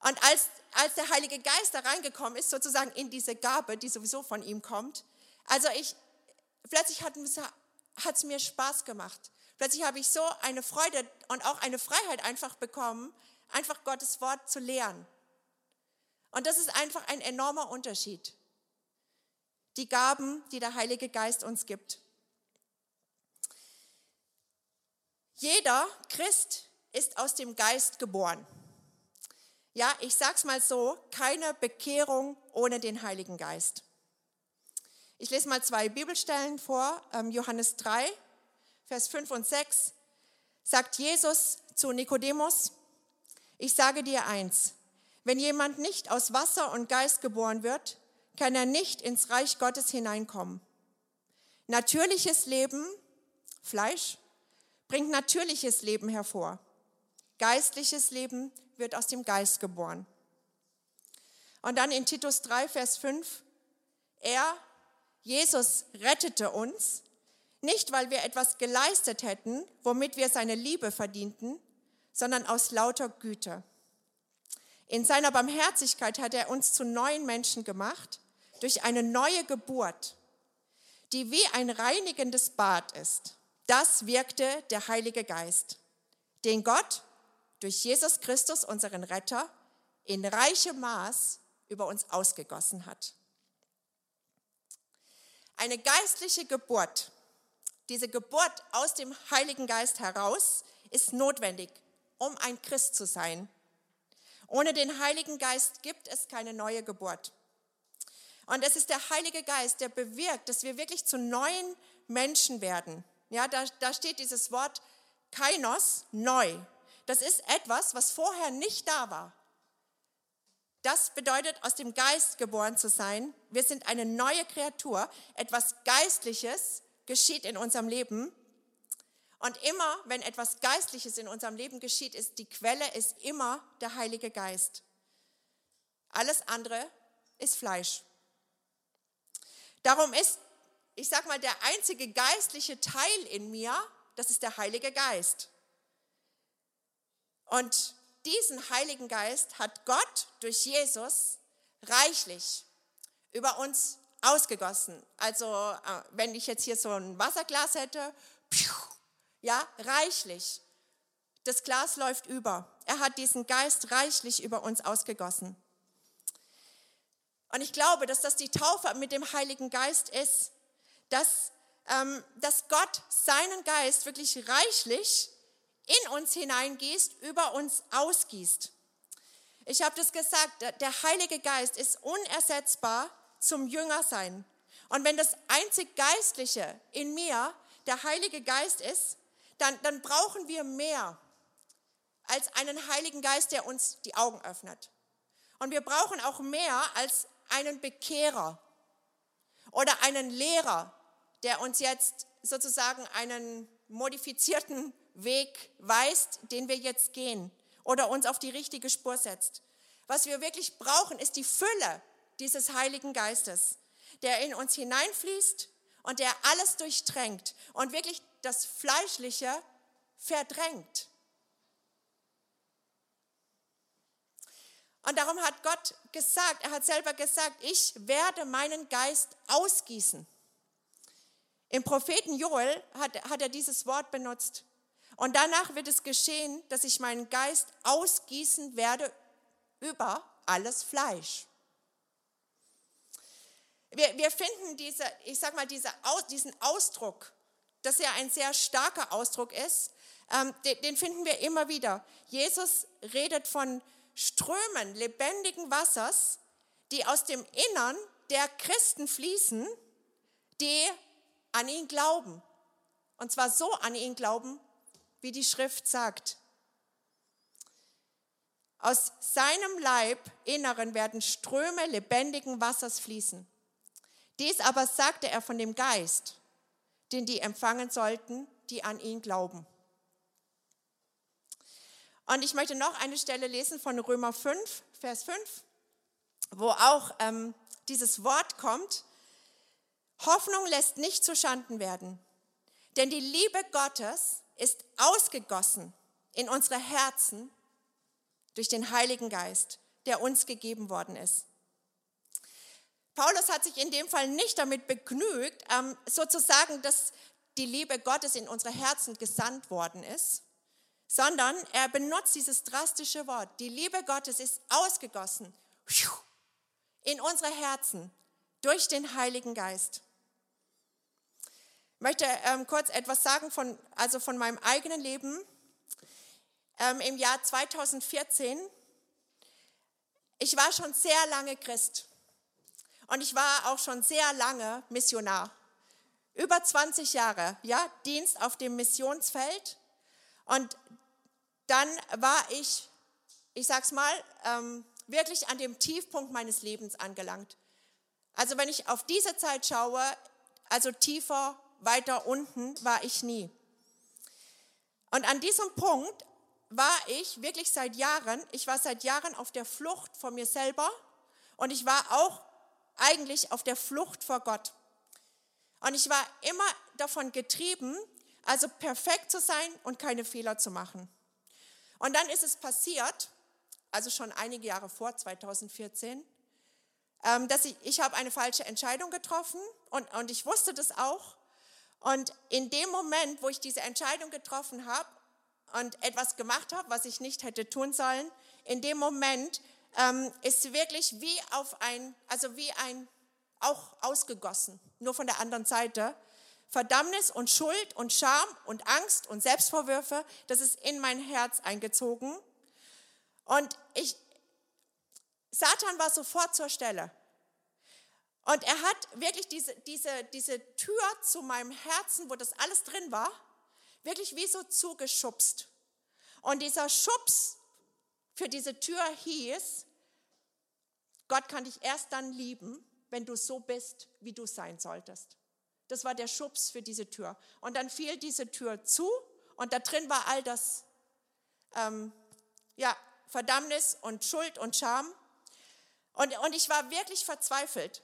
Und als, als der Heilige Geist da reingekommen ist, sozusagen in diese Gabe, die sowieso von ihm kommt, also ich, plötzlich hat es mir Spaß gemacht. Plötzlich habe ich so eine Freude und auch eine Freiheit einfach bekommen, einfach Gottes Wort zu lehren. Und das ist einfach ein enormer Unterschied. Die Gaben, die der Heilige Geist uns gibt. Jeder Christ ist aus dem Geist geboren. Ja, ich sag's mal so, keine Bekehrung ohne den Heiligen Geist. Ich lese mal zwei Bibelstellen vor. Ähm, Johannes 3, Vers 5 und 6 sagt Jesus zu Nikodemus, ich sage dir eins, wenn jemand nicht aus Wasser und Geist geboren wird, kann er nicht ins Reich Gottes hineinkommen. Natürliches Leben, Fleisch, bringt natürliches Leben hervor. Geistliches Leben wird aus dem Geist geboren. Und dann in Titus 3, Vers 5, er, Jesus, rettete uns, nicht weil wir etwas geleistet hätten, womit wir seine Liebe verdienten, sondern aus lauter Güte. In seiner Barmherzigkeit hat er uns zu neuen Menschen gemacht, durch eine neue Geburt, die wie ein reinigendes Bad ist. Das wirkte der Heilige Geist, den Gott durch Jesus Christus, unseren Retter, in reichem Maß über uns ausgegossen hat. Eine geistliche Geburt, diese Geburt aus dem Heiligen Geist heraus, ist notwendig, um ein Christ zu sein. Ohne den Heiligen Geist gibt es keine neue Geburt. Und es ist der Heilige Geist, der bewirkt, dass wir wirklich zu neuen Menschen werden. Ja, da, da steht dieses Wort Kainos, neu. Das ist etwas, was vorher nicht da war. Das bedeutet, aus dem Geist geboren zu sein. Wir sind eine neue Kreatur. Etwas Geistliches geschieht in unserem Leben. Und immer, wenn etwas Geistliches in unserem Leben geschieht, ist die Quelle ist immer der Heilige Geist. Alles andere ist Fleisch. Darum ist ich sag mal, der einzige geistliche Teil in mir, das ist der Heilige Geist. Und diesen Heiligen Geist hat Gott durch Jesus reichlich über uns ausgegossen. Also äh, wenn ich jetzt hier so ein Wasserglas hätte, ja, reichlich. Das Glas läuft über. Er hat diesen Geist reichlich über uns ausgegossen. Und ich glaube, dass das die Taufe mit dem Heiligen Geist ist, dass, ähm, dass Gott seinen Geist wirklich reichlich in uns hineingießt, über uns ausgießt. Ich habe das gesagt, der Heilige Geist ist unersetzbar zum Jüngersein. Und wenn das einzig Geistliche in mir der Heilige Geist ist, dann, dann brauchen wir mehr als einen Heiligen Geist, der uns die Augen öffnet. Und wir brauchen auch mehr als einen Bekehrer oder einen Lehrer, der uns jetzt sozusagen einen modifizierten Weg weist, den wir jetzt gehen oder uns auf die richtige Spur setzt. Was wir wirklich brauchen, ist die Fülle dieses Heiligen Geistes, der in uns hineinfließt und der alles durchdrängt und wirklich das Fleischliche verdrängt. Und darum hat Gott gesagt, er hat selber gesagt, ich werde meinen Geist ausgießen. Im Propheten Joel hat, hat er dieses Wort benutzt. Und danach wird es geschehen, dass ich meinen Geist ausgießen werde über alles Fleisch. Wir, wir finden diese, ich sag mal, diese, diesen Ausdruck, dass er ein sehr starker Ausdruck ist, ähm, den, den finden wir immer wieder. Jesus redet von Strömen lebendigen Wassers, die aus dem Innern der Christen fließen, die an ihn glauben. Und zwar so an ihn glauben, wie die Schrift sagt. Aus seinem Leib Inneren werden Ströme lebendigen Wassers fließen. Dies aber sagte er von dem Geist, den die empfangen sollten, die an ihn glauben. Und ich möchte noch eine Stelle lesen von Römer 5, Vers 5, wo auch ähm, dieses Wort kommt. Hoffnung lässt nicht zu Schanden werden, denn die Liebe Gottes ist ausgegossen in unsere Herzen durch den Heiligen Geist, der uns gegeben worden ist. Paulus hat sich in dem Fall nicht damit begnügt, ähm, sozusagen, dass die Liebe Gottes in unsere Herzen gesandt worden ist, sondern er benutzt dieses drastische Wort. Die Liebe Gottes ist ausgegossen in unsere Herzen durch den Heiligen Geist. Möchte ähm, kurz etwas sagen von, also von meinem eigenen Leben. Ähm, Im Jahr 2014, ich war schon sehr lange Christ und ich war auch schon sehr lange Missionar. Über 20 Jahre, ja, Dienst auf dem Missionsfeld. Und dann war ich, ich sag's mal, ähm, wirklich an dem Tiefpunkt meines Lebens angelangt. Also wenn ich auf diese Zeit schaue, also tiefer, weiter unten war ich nie. Und an diesem Punkt war ich wirklich seit Jahren, ich war seit Jahren auf der Flucht vor mir selber und ich war auch eigentlich auf der Flucht vor Gott. Und ich war immer davon getrieben, also perfekt zu sein und keine Fehler zu machen. Und dann ist es passiert, also schon einige Jahre vor 2014, ähm, dass ich, ich habe eine falsche Entscheidung getroffen und, und ich wusste das auch. Und in dem Moment, wo ich diese Entscheidung getroffen habe und etwas gemacht habe, was ich nicht hätte tun sollen, in dem Moment ähm, ist wirklich wie auf ein, also wie ein, auch ausgegossen, nur von der anderen Seite. Verdammnis und Schuld und Scham und Angst und Selbstvorwürfe, das ist in mein Herz eingezogen. Und ich, Satan war sofort zur Stelle. Und er hat wirklich diese, diese, diese Tür zu meinem Herzen, wo das alles drin war, wirklich wie so zugeschubst. Und dieser Schubs für diese Tür hieß, Gott kann dich erst dann lieben, wenn du so bist, wie du sein solltest. Das war der Schubs für diese Tür. Und dann fiel diese Tür zu und da drin war all das, ähm, ja, Verdammnis und Schuld und Scham. Und, und ich war wirklich verzweifelt.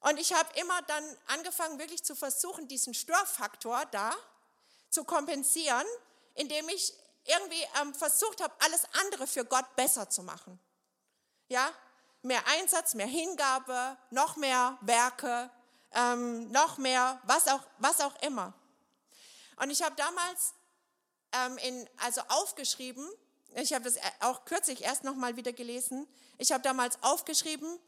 Und ich habe immer dann angefangen, wirklich zu versuchen, diesen Störfaktor da zu kompensieren, indem ich irgendwie ähm, versucht habe, alles andere für Gott besser zu machen. Ja, mehr Einsatz, mehr Hingabe, noch mehr Werke, ähm, noch mehr, was auch, was auch immer. Und ich habe damals ähm, in, also aufgeschrieben, ich habe das auch kürzlich erst noch mal wieder gelesen, ich habe damals aufgeschrieben,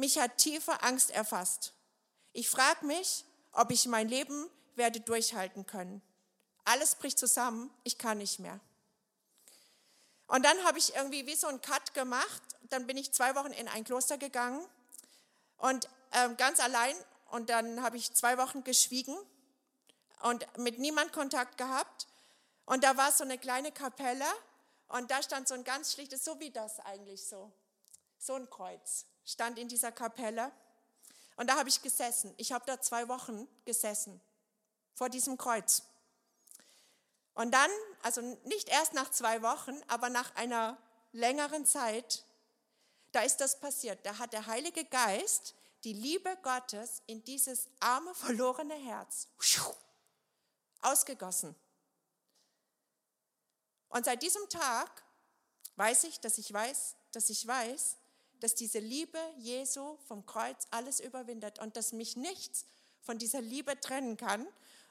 mich hat tiefe Angst erfasst. Ich frage mich, ob ich mein Leben werde durchhalten können. Alles bricht zusammen, ich kann nicht mehr. Und dann habe ich irgendwie wie so einen Cut gemacht. Dann bin ich zwei Wochen in ein Kloster gegangen und äh, ganz allein und dann habe ich zwei Wochen geschwiegen und mit niemand Kontakt gehabt. Und da war so eine kleine Kapelle und da stand so ein ganz schlichtes, so wie das eigentlich so, so ein Kreuz stand in dieser Kapelle. Und da habe ich gesessen. Ich habe da zwei Wochen gesessen vor diesem Kreuz. Und dann, also nicht erst nach zwei Wochen, aber nach einer längeren Zeit, da ist das passiert. Da hat der Heilige Geist die Liebe Gottes in dieses arme, verlorene Herz ausgegossen. Und seit diesem Tag weiß ich, dass ich weiß, dass ich weiß, dass diese Liebe Jesu vom Kreuz alles überwindet und dass mich nichts von dieser Liebe trennen kann.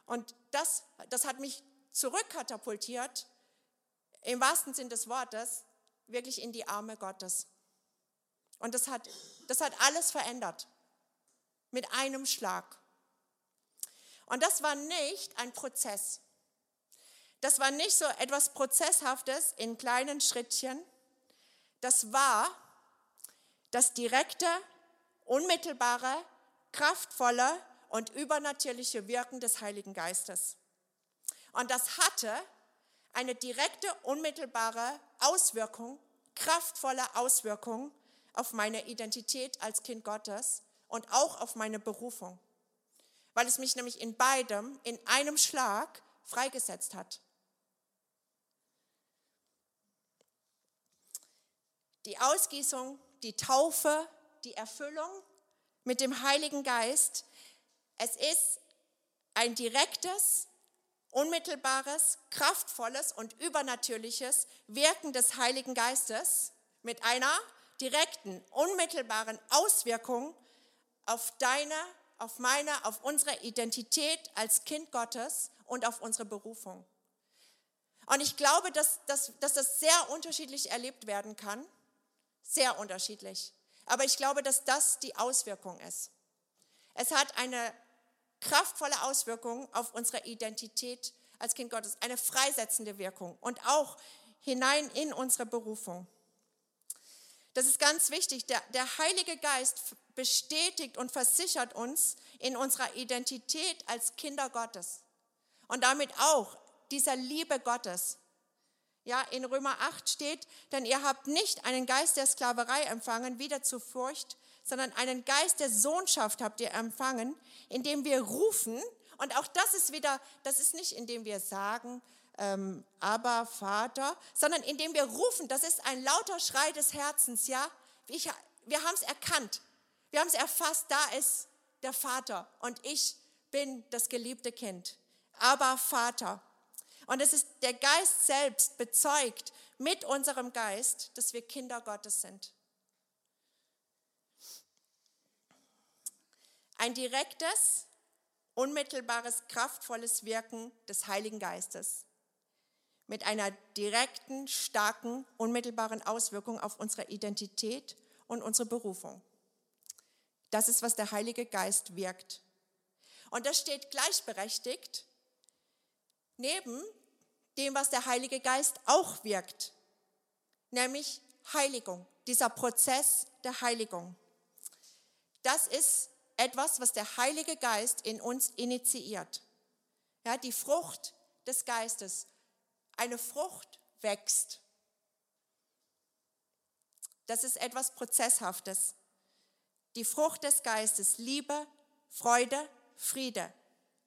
Und das, das hat mich zurückkatapultiert, im wahrsten Sinn des Wortes, wirklich in die Arme Gottes. Und das hat, das hat alles verändert. Mit einem Schlag. Und das war nicht ein Prozess. Das war nicht so etwas Prozesshaftes in kleinen Schrittchen. Das war das direkte, unmittelbare, kraftvolle und übernatürliche Wirken des Heiligen Geistes. Und das hatte eine direkte, unmittelbare Auswirkung, kraftvolle Auswirkung auf meine Identität als Kind Gottes und auch auf meine Berufung, weil es mich nämlich in beidem, in einem Schlag freigesetzt hat. Die Ausgießung, die Taufe, die Erfüllung mit dem Heiligen Geist, es ist ein direktes, unmittelbares, kraftvolles und übernatürliches Wirken des Heiligen Geistes mit einer direkten, unmittelbaren Auswirkung auf deine, auf meine, auf unsere Identität als Kind Gottes und auf unsere Berufung. Und ich glaube, dass, dass, dass das sehr unterschiedlich erlebt werden kann. Sehr unterschiedlich. Aber ich glaube, dass das die Auswirkung ist. Es hat eine kraftvolle Auswirkung auf unsere Identität als Kind Gottes, eine freisetzende Wirkung und auch hinein in unsere Berufung. Das ist ganz wichtig. Der, der Heilige Geist bestätigt und versichert uns in unserer Identität als Kinder Gottes und damit auch dieser Liebe Gottes. Ja, in Römer 8 steht, denn ihr habt nicht einen Geist der Sklaverei empfangen, wieder zu Furcht, sondern einen Geist der Sohnschaft habt ihr empfangen, indem wir rufen. Und auch das ist wieder, das ist nicht, indem wir sagen, ähm, aber Vater, sondern indem wir rufen. Das ist ein lauter Schrei des Herzens, ja. Ich, wir haben es erkannt, wir haben es erfasst. Da ist der Vater und ich bin das geliebte Kind. Aber Vater. Und es ist der Geist selbst bezeugt mit unserem Geist, dass wir Kinder Gottes sind. Ein direktes, unmittelbares, kraftvolles Wirken des Heiligen Geistes mit einer direkten, starken, unmittelbaren Auswirkung auf unsere Identität und unsere Berufung. Das ist, was der Heilige Geist wirkt. Und das steht gleichberechtigt neben dem, was der Heilige Geist auch wirkt, nämlich Heiligung, dieser Prozess der Heiligung. Das ist etwas, was der Heilige Geist in uns initiiert. Ja, die Frucht des Geistes. Eine Frucht wächst. Das ist etwas Prozesshaftes. Die Frucht des Geistes, Liebe, Freude, Friede,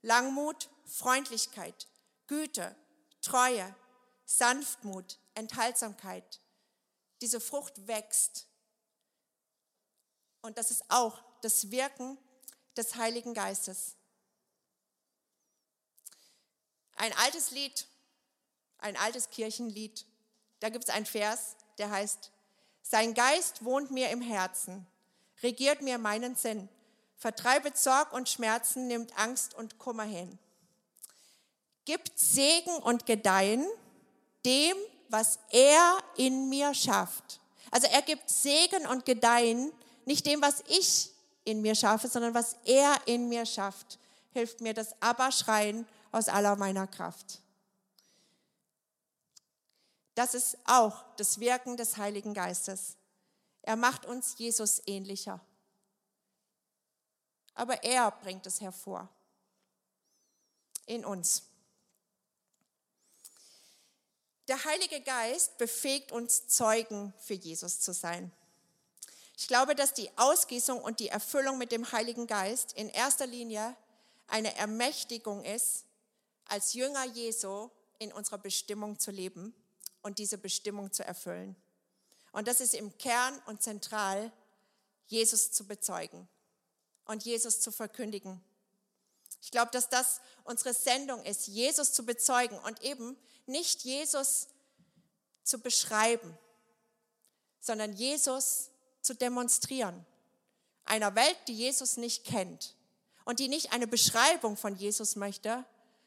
Langmut, Freundlichkeit, Güte, Treue, Sanftmut, Enthaltsamkeit. Diese Frucht wächst. Und das ist auch das Wirken des Heiligen Geistes. Ein altes Lied, ein altes Kirchenlied, da gibt es einen Vers, der heißt, Sein Geist wohnt mir im Herzen, regiert mir meinen Sinn, vertreibet Sorg und Schmerzen, nimmt Angst und Kummer hin. Gibt Segen und Gedeihen dem, was er in mir schafft. Also er gibt Segen und Gedeihen, nicht dem, was ich in mir schaffe, sondern was er in mir schafft, hilft mir das Aber-Schreien aus aller meiner Kraft. Das ist auch das Wirken des Heiligen Geistes. Er macht uns Jesus ähnlicher. Aber er bringt es hervor in uns. Der Heilige Geist befähigt uns, Zeugen für Jesus zu sein. Ich glaube, dass die Ausgießung und die Erfüllung mit dem Heiligen Geist in erster Linie eine Ermächtigung ist, als Jünger Jesu in unserer Bestimmung zu leben und diese Bestimmung zu erfüllen. Und das ist im Kern und zentral, Jesus zu bezeugen und Jesus zu verkündigen. Ich glaube, dass das unsere Sendung ist, Jesus zu bezeugen und eben nicht Jesus zu beschreiben, sondern Jesus zu demonstrieren. Einer Welt, die Jesus nicht kennt und die nicht eine Beschreibung von Jesus möchte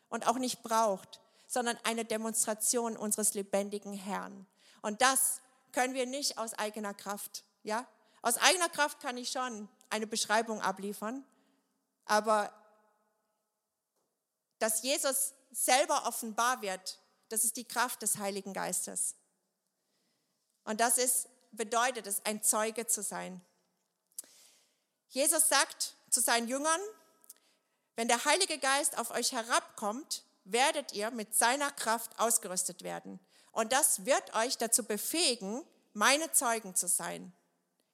und auch nicht braucht, sondern eine Demonstration unseres lebendigen Herrn. Und das können wir nicht aus eigener Kraft. Ja? Aus eigener Kraft kann ich schon eine Beschreibung abliefern, aber dass Jesus selber offenbar wird, das ist die Kraft des Heiligen Geistes. Und das ist, bedeutet es, ein Zeuge zu sein. Jesus sagt zu seinen Jüngern, wenn der Heilige Geist auf euch herabkommt, werdet ihr mit seiner Kraft ausgerüstet werden. Und das wird euch dazu befähigen, meine Zeugen zu sein.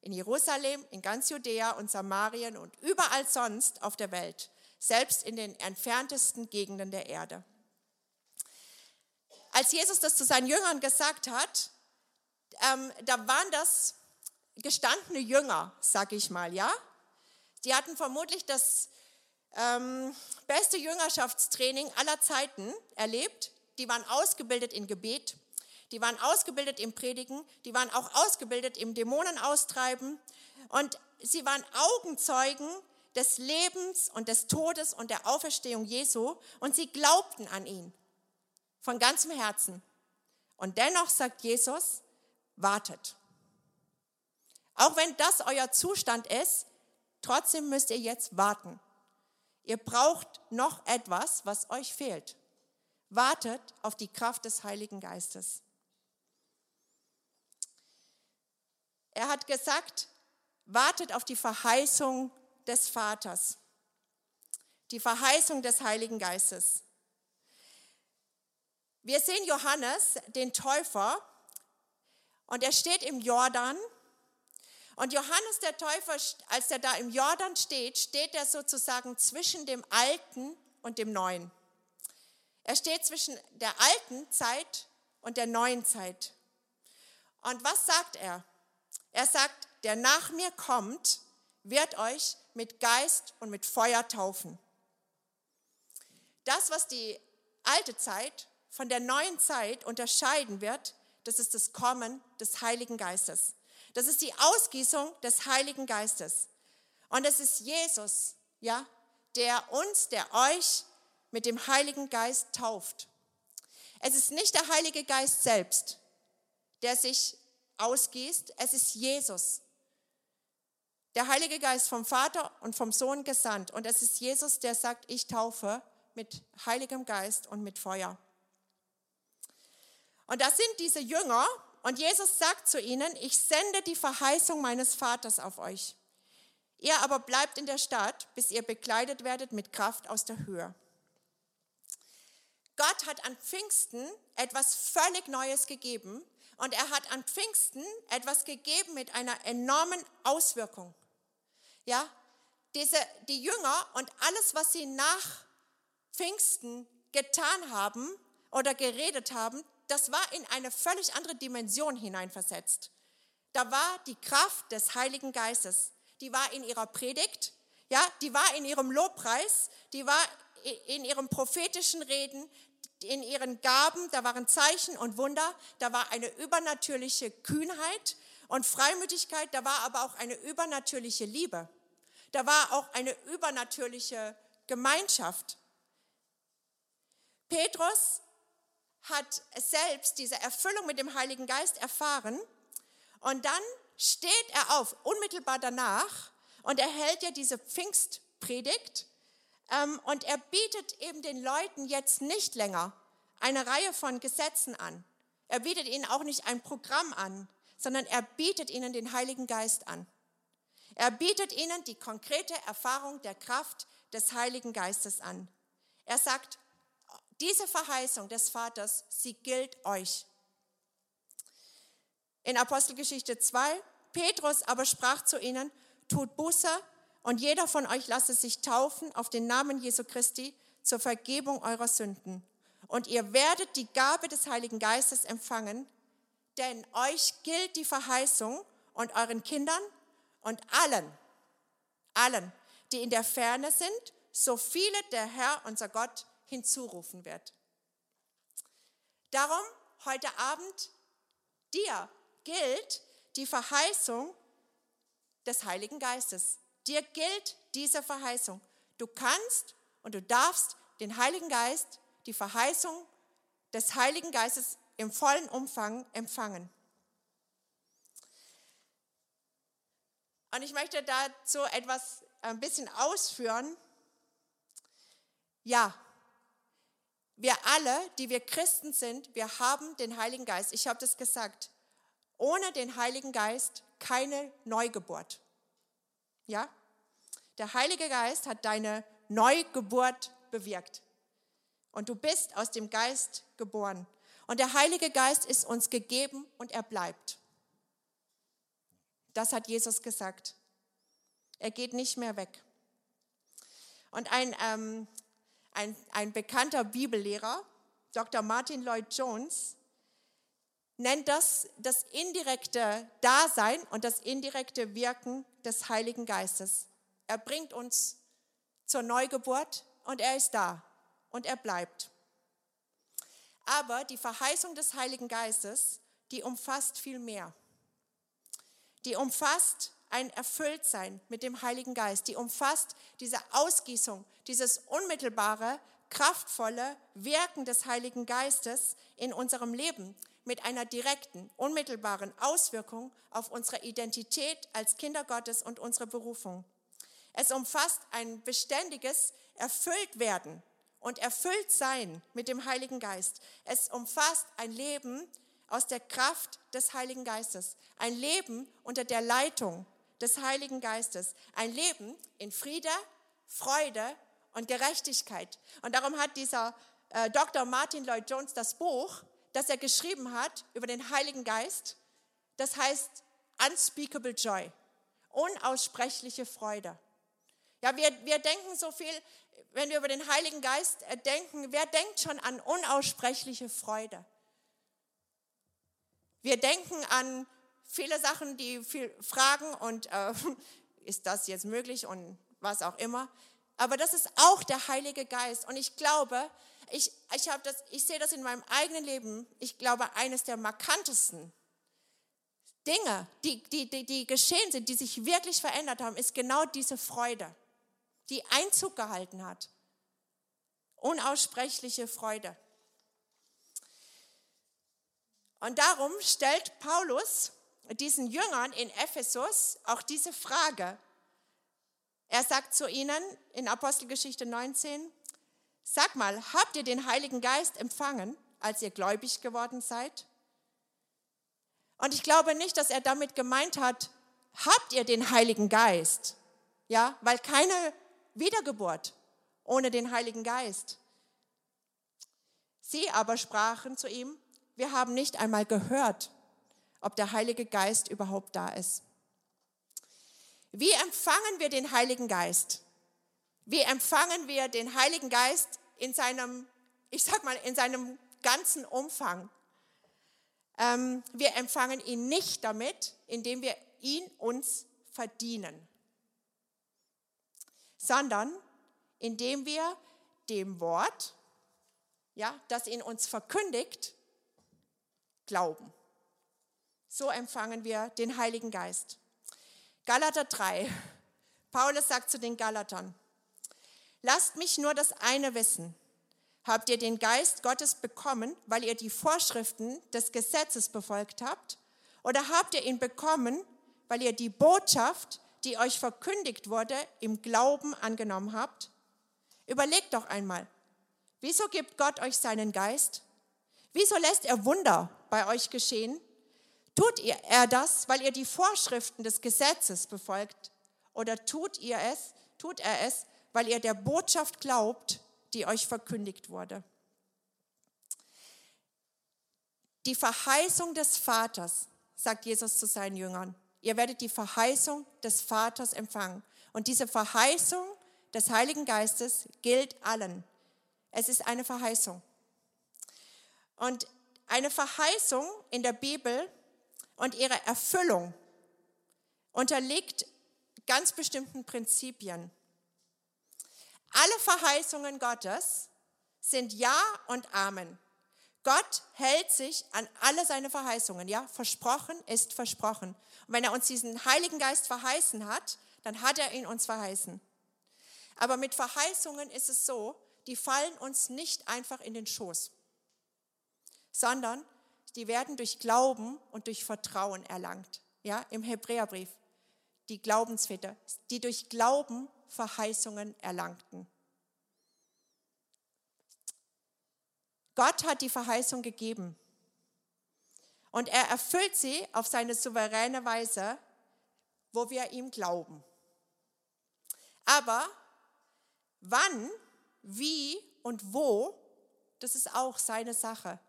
In Jerusalem, in ganz Judäa und Samarien und überall sonst auf der Welt, selbst in den entferntesten Gegenden der Erde. Als Jesus das zu seinen Jüngern gesagt hat, ähm, da waren das gestandene Jünger, sag ich mal, ja. Die hatten vermutlich das ähm, beste Jüngerschaftstraining aller Zeiten erlebt. Die waren ausgebildet in Gebet, die waren ausgebildet im Predigen, die waren auch ausgebildet im Dämonen austreiben und sie waren Augenzeugen des Lebens und des Todes und der Auferstehung Jesu und sie glaubten an ihn von ganzem Herzen. Und dennoch sagt Jesus, wartet. Auch wenn das euer Zustand ist, trotzdem müsst ihr jetzt warten. Ihr braucht noch etwas, was euch fehlt. Wartet auf die Kraft des Heiligen Geistes. Er hat gesagt, wartet auf die Verheißung des Vaters, die Verheißung des Heiligen Geistes. Wir sehen Johannes, den Täufer, und er steht im Jordan und Johannes der Täufer, als er da im Jordan steht, steht er sozusagen zwischen dem Alten und dem Neuen. Er steht zwischen der alten Zeit und der neuen Zeit. Und was sagt er? Er sagt, der nach mir kommt, wird euch mit Geist und mit Feuer taufen. Das, was die alte Zeit von der neuen Zeit unterscheiden wird, das ist das Kommen des Heiligen Geistes. Das ist die Ausgießung des Heiligen Geistes. Und es ist Jesus, ja, der uns, der euch mit dem Heiligen Geist tauft. Es ist nicht der Heilige Geist selbst, der sich ausgießt, es ist Jesus. Der Heilige Geist vom Vater und vom Sohn gesandt. Und es ist Jesus, der sagt, ich taufe mit Heiligem Geist und mit Feuer. Und das sind diese Jünger, und Jesus sagt zu ihnen, ich sende die Verheißung meines Vaters auf euch. Ihr aber bleibt in der Stadt, bis ihr bekleidet werdet mit Kraft aus der Höhe. Gott hat an Pfingsten etwas völlig Neues gegeben und er hat an Pfingsten etwas gegeben mit einer enormen Auswirkung. Ja, diese, die Jünger und alles, was sie nach Pfingsten getan haben oder geredet haben, das war in eine völlig andere Dimension hineinversetzt. Da war die Kraft des Heiligen Geistes. Die war in ihrer Predigt, ja, die war in ihrem Lobpreis, die war in ihrem prophetischen Reden, in ihren Gaben, da waren Zeichen und Wunder, da war eine übernatürliche Kühnheit und Freimütigkeit, da war aber auch eine übernatürliche Liebe. Da war auch eine übernatürliche Gemeinschaft. Petrus hat selbst diese Erfüllung mit dem Heiligen Geist erfahren und dann steht er auf, unmittelbar danach, und er hält ja diese Pfingstpredigt und er bietet eben den Leuten jetzt nicht länger eine Reihe von Gesetzen an. Er bietet ihnen auch nicht ein Programm an, sondern er bietet ihnen den Heiligen Geist an. Er bietet ihnen die konkrete Erfahrung der Kraft des Heiligen Geistes an. Er sagt, diese Verheißung des Vaters, sie gilt euch. In Apostelgeschichte 2, Petrus aber sprach zu ihnen, tut Buße und jeder von euch lasse sich taufen auf den Namen Jesu Christi zur Vergebung eurer Sünden. Und ihr werdet die Gabe des Heiligen Geistes empfangen, denn euch gilt die Verheißung und euren Kindern und allen, allen, die in der Ferne sind, so viele der Herr, unser Gott, hinzurufen wird. Darum heute Abend dir gilt die Verheißung des Heiligen Geistes. Dir gilt diese Verheißung. Du kannst und du darfst den Heiligen Geist, die Verheißung des Heiligen Geistes im vollen Umfang empfangen. Und ich möchte dazu etwas ein bisschen ausführen. Ja, wir alle, die wir Christen sind, wir haben den Heiligen Geist. Ich habe das gesagt. Ohne den Heiligen Geist keine Neugeburt. Ja? Der Heilige Geist hat deine Neugeburt bewirkt. Und du bist aus dem Geist geboren. Und der Heilige Geist ist uns gegeben und er bleibt. Das hat Jesus gesagt. Er geht nicht mehr weg. Und ein, ähm, ein, ein bekannter Bibellehrer, Dr. Martin Lloyd Jones, nennt das das indirekte Dasein und das indirekte Wirken des Heiligen Geistes. Er bringt uns zur Neugeburt und er ist da und er bleibt. Aber die Verheißung des Heiligen Geistes, die umfasst viel mehr. Die umfasst ein Erfülltsein mit dem Heiligen Geist. Die umfasst diese Ausgießung, dieses unmittelbare, kraftvolle Wirken des Heiligen Geistes in unserem Leben mit einer direkten, unmittelbaren Auswirkung auf unsere Identität als Kinder Gottes und unsere Berufung. Es umfasst ein beständiges Erfülltwerden und Erfülltsein mit dem Heiligen Geist. Es umfasst ein Leben aus der Kraft des Heiligen Geistes, ein Leben unter der Leitung des Heiligen Geistes. Ein Leben in Friede, Freude und Gerechtigkeit. Und darum hat dieser äh, Dr. Martin Lloyd Jones das Buch, das er geschrieben hat über den Heiligen Geist, das heißt Unspeakable Joy, unaussprechliche Freude. Ja, wir, wir denken so viel, wenn wir über den Heiligen Geist äh, denken, wer denkt schon an unaussprechliche Freude? Wir denken an viele Sachen, die viel fragen und äh, ist das jetzt möglich und was auch immer. Aber das ist auch der Heilige Geist. Und ich glaube, ich, ich, das, ich sehe das in meinem eigenen Leben. Ich glaube, eines der markantesten Dinge, die, die, die, die geschehen sind, die sich wirklich verändert haben, ist genau diese Freude, die Einzug gehalten hat. Unaussprechliche Freude. Und darum stellt Paulus diesen Jüngern in Ephesus auch diese Frage. Er sagt zu ihnen in Apostelgeschichte 19, sag mal, habt ihr den Heiligen Geist empfangen, als ihr gläubig geworden seid? Und ich glaube nicht, dass er damit gemeint hat, habt ihr den Heiligen Geist? Ja, weil keine Wiedergeburt ohne den Heiligen Geist. Sie aber sprachen zu ihm, wir haben nicht einmal gehört, ob der Heilige Geist überhaupt da ist. Wie empfangen wir den Heiligen Geist? Wie empfangen wir den Heiligen Geist in seinem, ich sag mal, in seinem ganzen Umfang? Ähm, wir empfangen ihn nicht damit, indem wir ihn uns verdienen, sondern indem wir dem Wort, ja, das in uns verkündigt, glauben. So empfangen wir den Heiligen Geist. Galater 3. Paulus sagt zu den Galatern, lasst mich nur das eine wissen. Habt ihr den Geist Gottes bekommen, weil ihr die Vorschriften des Gesetzes befolgt habt? Oder habt ihr ihn bekommen, weil ihr die Botschaft, die euch verkündigt wurde, im Glauben angenommen habt? Überlegt doch einmal, wieso gibt Gott euch seinen Geist? Wieso lässt er Wunder bei euch geschehen? Tut ihr er das, weil ihr die Vorschriften des Gesetzes befolgt? Oder tut ihr es, tut er es, weil ihr der Botschaft glaubt, die euch verkündigt wurde? Die Verheißung des Vaters, sagt Jesus zu seinen Jüngern. Ihr werdet die Verheißung des Vaters empfangen. Und diese Verheißung des Heiligen Geistes gilt allen. Es ist eine Verheißung. Und eine Verheißung in der Bibel und ihre Erfüllung unterliegt ganz bestimmten Prinzipien. Alle Verheißungen Gottes sind Ja und Amen. Gott hält sich an alle seine Verheißungen, ja? Versprochen ist versprochen. Wenn er uns diesen Heiligen Geist verheißen hat, dann hat er ihn uns verheißen. Aber mit Verheißungen ist es so, die fallen uns nicht einfach in den Schoß, sondern die werden durch Glauben und durch Vertrauen erlangt. Ja, im Hebräerbrief. Die Glaubensväter, die durch Glauben Verheißungen erlangten. Gott hat die Verheißung gegeben. Und er erfüllt sie auf seine souveräne Weise, wo wir ihm glauben. Aber wann, wie und wo, das ist auch seine Sache.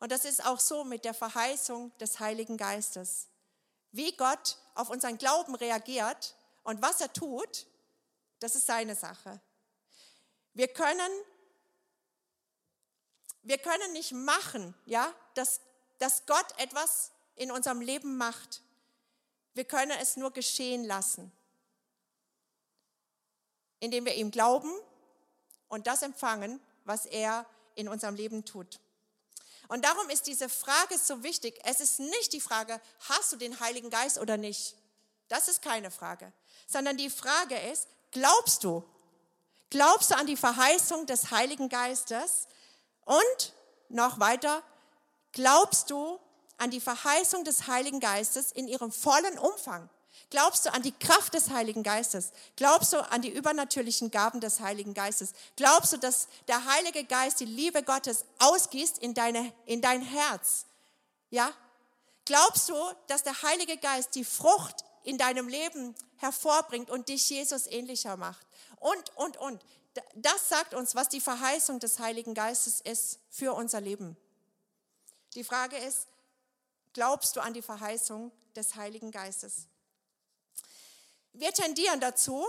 Und das ist auch so mit der Verheißung des Heiligen Geistes. Wie Gott auf unseren Glauben reagiert und was er tut, das ist seine Sache. Wir können wir können nicht machen, ja, dass, dass Gott etwas in unserem Leben macht. Wir können es nur geschehen lassen, indem wir ihm glauben und das empfangen, was er in unserem Leben tut. Und darum ist diese Frage so wichtig. Es ist nicht die Frage, hast du den Heiligen Geist oder nicht? Das ist keine Frage, sondern die Frage ist, glaubst du? Glaubst du an die Verheißung des Heiligen Geistes? Und noch weiter, glaubst du an die Verheißung des Heiligen Geistes in ihrem vollen Umfang? Glaubst du an die Kraft des Heiligen Geistes? Glaubst du an die übernatürlichen Gaben des Heiligen Geistes? Glaubst du, dass der Heilige Geist die Liebe Gottes ausgießt in, deine, in dein Herz? Ja? Glaubst du, dass der Heilige Geist die Frucht in deinem Leben hervorbringt und dich Jesus ähnlicher macht? Und, und, und das sagt uns, was die Verheißung des Heiligen Geistes ist für unser Leben. Die Frage ist, glaubst du an die Verheißung des Heiligen Geistes? Wir tendieren dazu,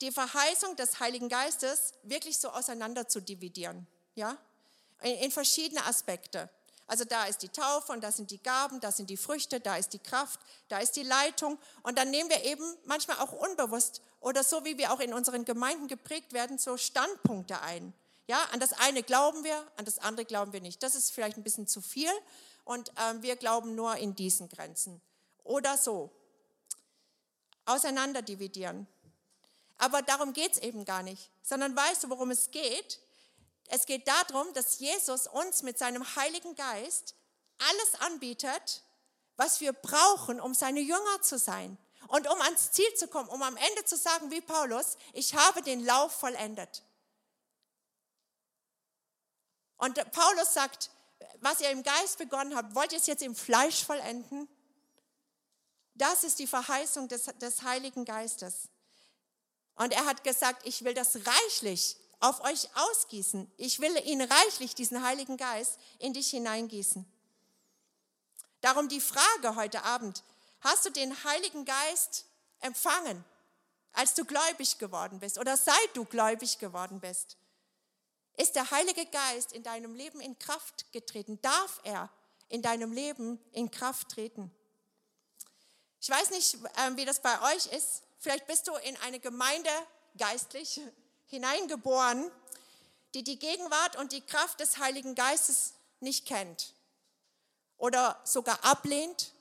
die Verheißung des Heiligen Geistes wirklich so auseinander zu dividieren, ja, in verschiedene Aspekte. Also da ist die Taufe und da sind die Gaben, da sind die Früchte, da ist die Kraft, da ist die Leitung. Und dann nehmen wir eben manchmal auch unbewusst oder so wie wir auch in unseren Gemeinden geprägt werden, so Standpunkte ein. Ja, an das eine glauben wir, an das andere glauben wir nicht. Das ist vielleicht ein bisschen zu viel und ähm, wir glauben nur in diesen Grenzen. Oder so. Auseinander dividieren. Aber darum geht es eben gar nicht, sondern weißt du, worum es geht? Es geht darum, dass Jesus uns mit seinem Heiligen Geist alles anbietet, was wir brauchen, um seine Jünger zu sein und um ans Ziel zu kommen, um am Ende zu sagen, wie Paulus, ich habe den Lauf vollendet. Und Paulus sagt, was ihr im Geist begonnen habt, wollt ihr es jetzt im Fleisch vollenden? Das ist die Verheißung des, des Heiligen Geistes. Und er hat gesagt, ich will das reichlich auf euch ausgießen. Ich will ihn reichlich, diesen Heiligen Geist, in dich hineingießen. Darum die Frage heute Abend, hast du den Heiligen Geist empfangen, als du gläubig geworden bist oder seit du gläubig geworden bist? Ist der Heilige Geist in deinem Leben in Kraft getreten? Darf er in deinem Leben in Kraft treten? Ich weiß nicht, ähm, wie das bei euch ist. Vielleicht bist du in eine Gemeinde geistlich hineingeboren, die die Gegenwart und die Kraft des Heiligen Geistes nicht kennt oder sogar ablehnt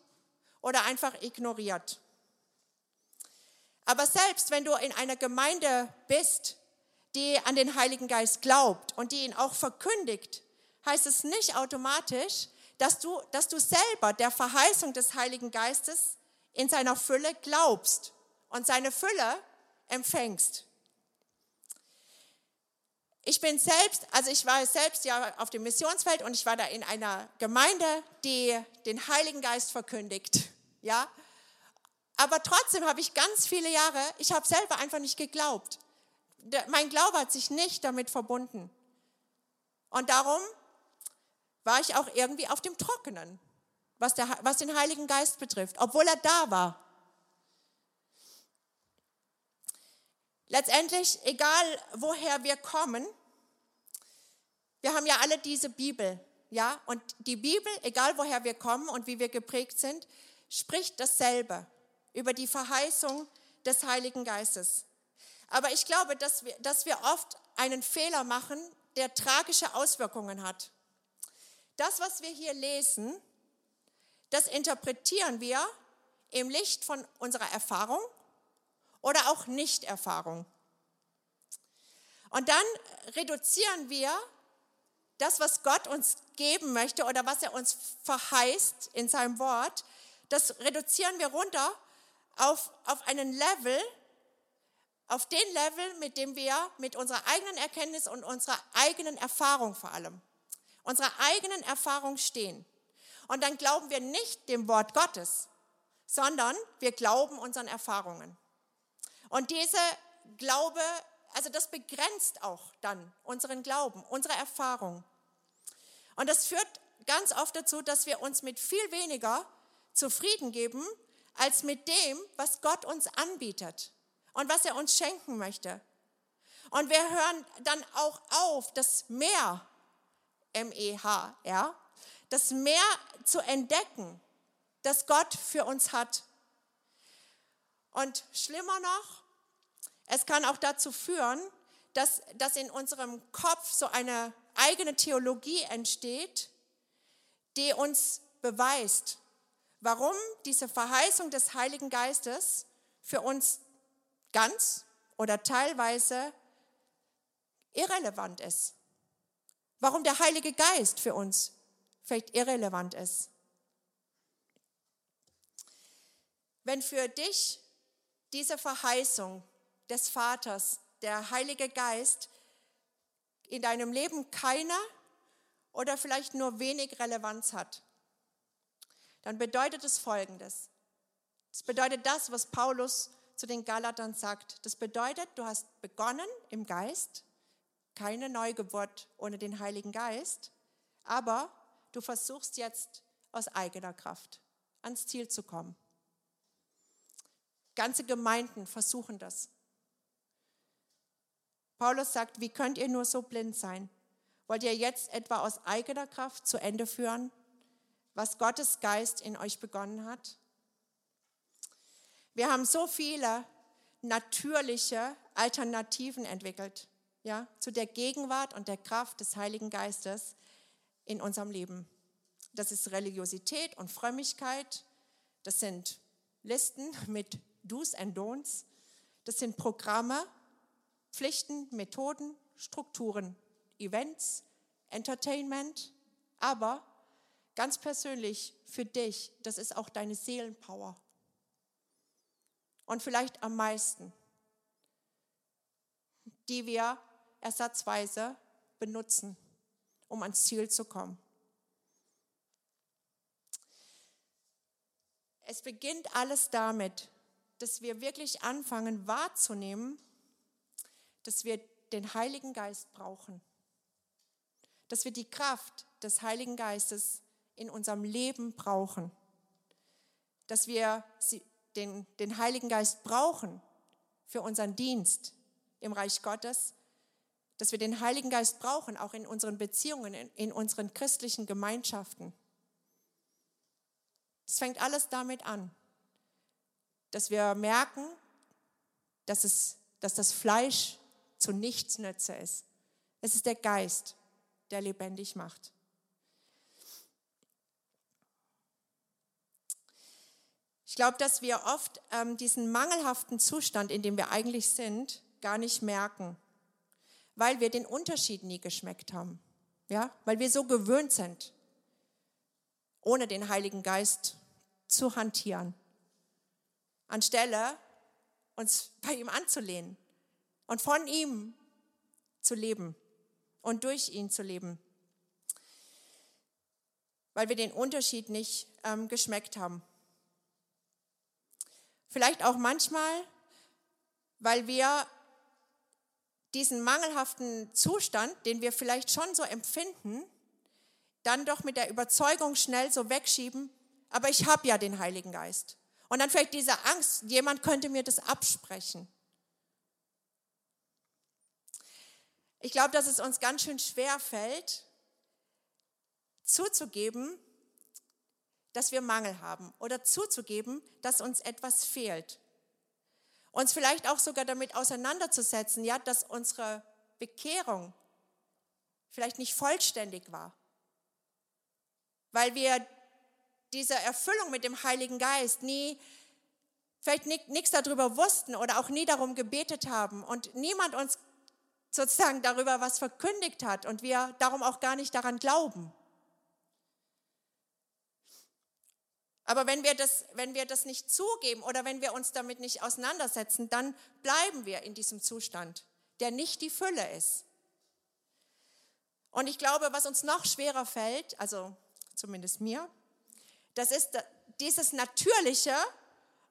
oder einfach ignoriert. Aber selbst wenn du in einer Gemeinde bist, die an den Heiligen Geist glaubt und die ihn auch verkündigt, heißt es nicht automatisch, dass du, dass du selber der Verheißung des Heiligen Geistes in seiner Fülle glaubst und seine Fülle empfängst. Ich bin selbst, also ich war selbst ja auf dem Missionsfeld und ich war da in einer Gemeinde, die den Heiligen Geist verkündigt, ja. Aber trotzdem habe ich ganz viele Jahre, ich habe selber einfach nicht geglaubt. Mein Glaube hat sich nicht damit verbunden. Und darum war ich auch irgendwie auf dem Trockenen, was, der, was den Heiligen Geist betrifft, obwohl er da war. Letztendlich, egal woher wir kommen, wir haben ja alle diese Bibel, ja, und die Bibel, egal woher wir kommen und wie wir geprägt sind, spricht dasselbe über die Verheißung des Heiligen Geistes. Aber ich glaube, dass wir, dass wir oft einen Fehler machen, der tragische Auswirkungen hat. Das, was wir hier lesen, das interpretieren wir im Licht von unserer Erfahrung oder auch Nichterfahrung. Und dann reduzieren wir das, was Gott uns geben möchte oder was er uns verheißt in seinem Wort, das reduzieren wir runter auf, auf einen Level, auf den Level, mit dem wir mit unserer eigenen Erkenntnis und unserer eigenen Erfahrung vor allem, unserer eigenen Erfahrung stehen. Und dann glauben wir nicht dem Wort Gottes, sondern wir glauben unseren Erfahrungen. Und diese Glaube, also das begrenzt auch dann unseren Glauben, unsere Erfahrung. Und das führt ganz oft dazu, dass wir uns mit viel weniger zufrieden geben, als mit dem, was Gott uns anbietet und was er uns schenken möchte. Und wir hören dann auch auf, das Mehr, M-E-H, ja, das Mehr zu entdecken, das Gott für uns hat. Und schlimmer noch, es kann auch dazu führen, dass, dass in unserem Kopf so eine eigene Theologie entsteht, die uns beweist, warum diese Verheißung des Heiligen Geistes für uns ganz oder teilweise irrelevant ist. Warum der Heilige Geist für uns vielleicht irrelevant ist. Wenn für dich diese Verheißung des Vaters, der Heilige Geist, in deinem Leben keine oder vielleicht nur wenig Relevanz hat, dann bedeutet es Folgendes. Das bedeutet das, was Paulus zu den Galatern sagt. Das bedeutet, du hast begonnen im Geist, keine Neugeburt ohne den Heiligen Geist, aber du versuchst jetzt aus eigener Kraft ans Ziel zu kommen. Ganze Gemeinden versuchen das. Paulus sagt, wie könnt ihr nur so blind sein? Wollt ihr jetzt etwa aus eigener Kraft zu Ende führen, was Gottes Geist in euch begonnen hat? Wir haben so viele natürliche Alternativen entwickelt, ja, zu der Gegenwart und der Kraft des Heiligen Geistes in unserem Leben. Das ist Religiosität und Frömmigkeit. Das sind Listen mit Do's and Don'ts. Das sind Programme, Pflichten, Methoden, Strukturen, Events, Entertainment. Aber ganz persönlich für dich, das ist auch deine Seelenpower. Und vielleicht am meisten, die wir ersatzweise benutzen, um ans Ziel zu kommen. Es beginnt alles damit, dass wir wirklich anfangen wahrzunehmen, dass wir den Heiligen Geist brauchen. Dass wir die Kraft des Heiligen Geistes in unserem Leben brauchen. Dass wir den, den Heiligen Geist brauchen für unseren Dienst im Reich Gottes. Dass wir den Heiligen Geist brauchen, auch in unseren Beziehungen, in, in unseren christlichen Gemeinschaften. Es fängt alles damit an, dass wir merken, dass, es, dass das Fleisch zu nichts nütze ist. Es ist der Geist, der lebendig macht. Ich glaube, dass wir oft ähm, diesen mangelhaften Zustand, in dem wir eigentlich sind, gar nicht merken, weil wir den Unterschied nie geschmeckt haben. Ja, weil wir so gewöhnt sind, ohne den Heiligen Geist zu hantieren, anstelle uns bei ihm anzulehnen und von ihm zu leben und durch ihn zu leben, weil wir den Unterschied nicht ähm, geschmeckt haben. Vielleicht auch manchmal, weil wir diesen mangelhaften Zustand, den wir vielleicht schon so empfinden, dann doch mit der Überzeugung schnell so wegschieben, aber ich habe ja den Heiligen Geist. Und dann vielleicht diese Angst, jemand könnte mir das absprechen. Ich glaube, dass es uns ganz schön schwer fällt, zuzugeben, dass wir Mangel haben oder zuzugeben, dass uns etwas fehlt. Uns vielleicht auch sogar damit auseinanderzusetzen, ja, dass unsere Bekehrung vielleicht nicht vollständig war. weil wir diese Erfüllung mit dem Heiligen Geist nie, vielleicht nichts darüber wussten oder auch nie darum gebetet haben und niemand uns sozusagen darüber was verkündigt hat und wir darum auch gar nicht daran glauben. Aber wenn wir, das, wenn wir das nicht zugeben oder wenn wir uns damit nicht auseinandersetzen, dann bleiben wir in diesem Zustand, der nicht die Fülle ist. Und ich glaube, was uns noch schwerer fällt, also zumindest mir, das ist dieses Natürliche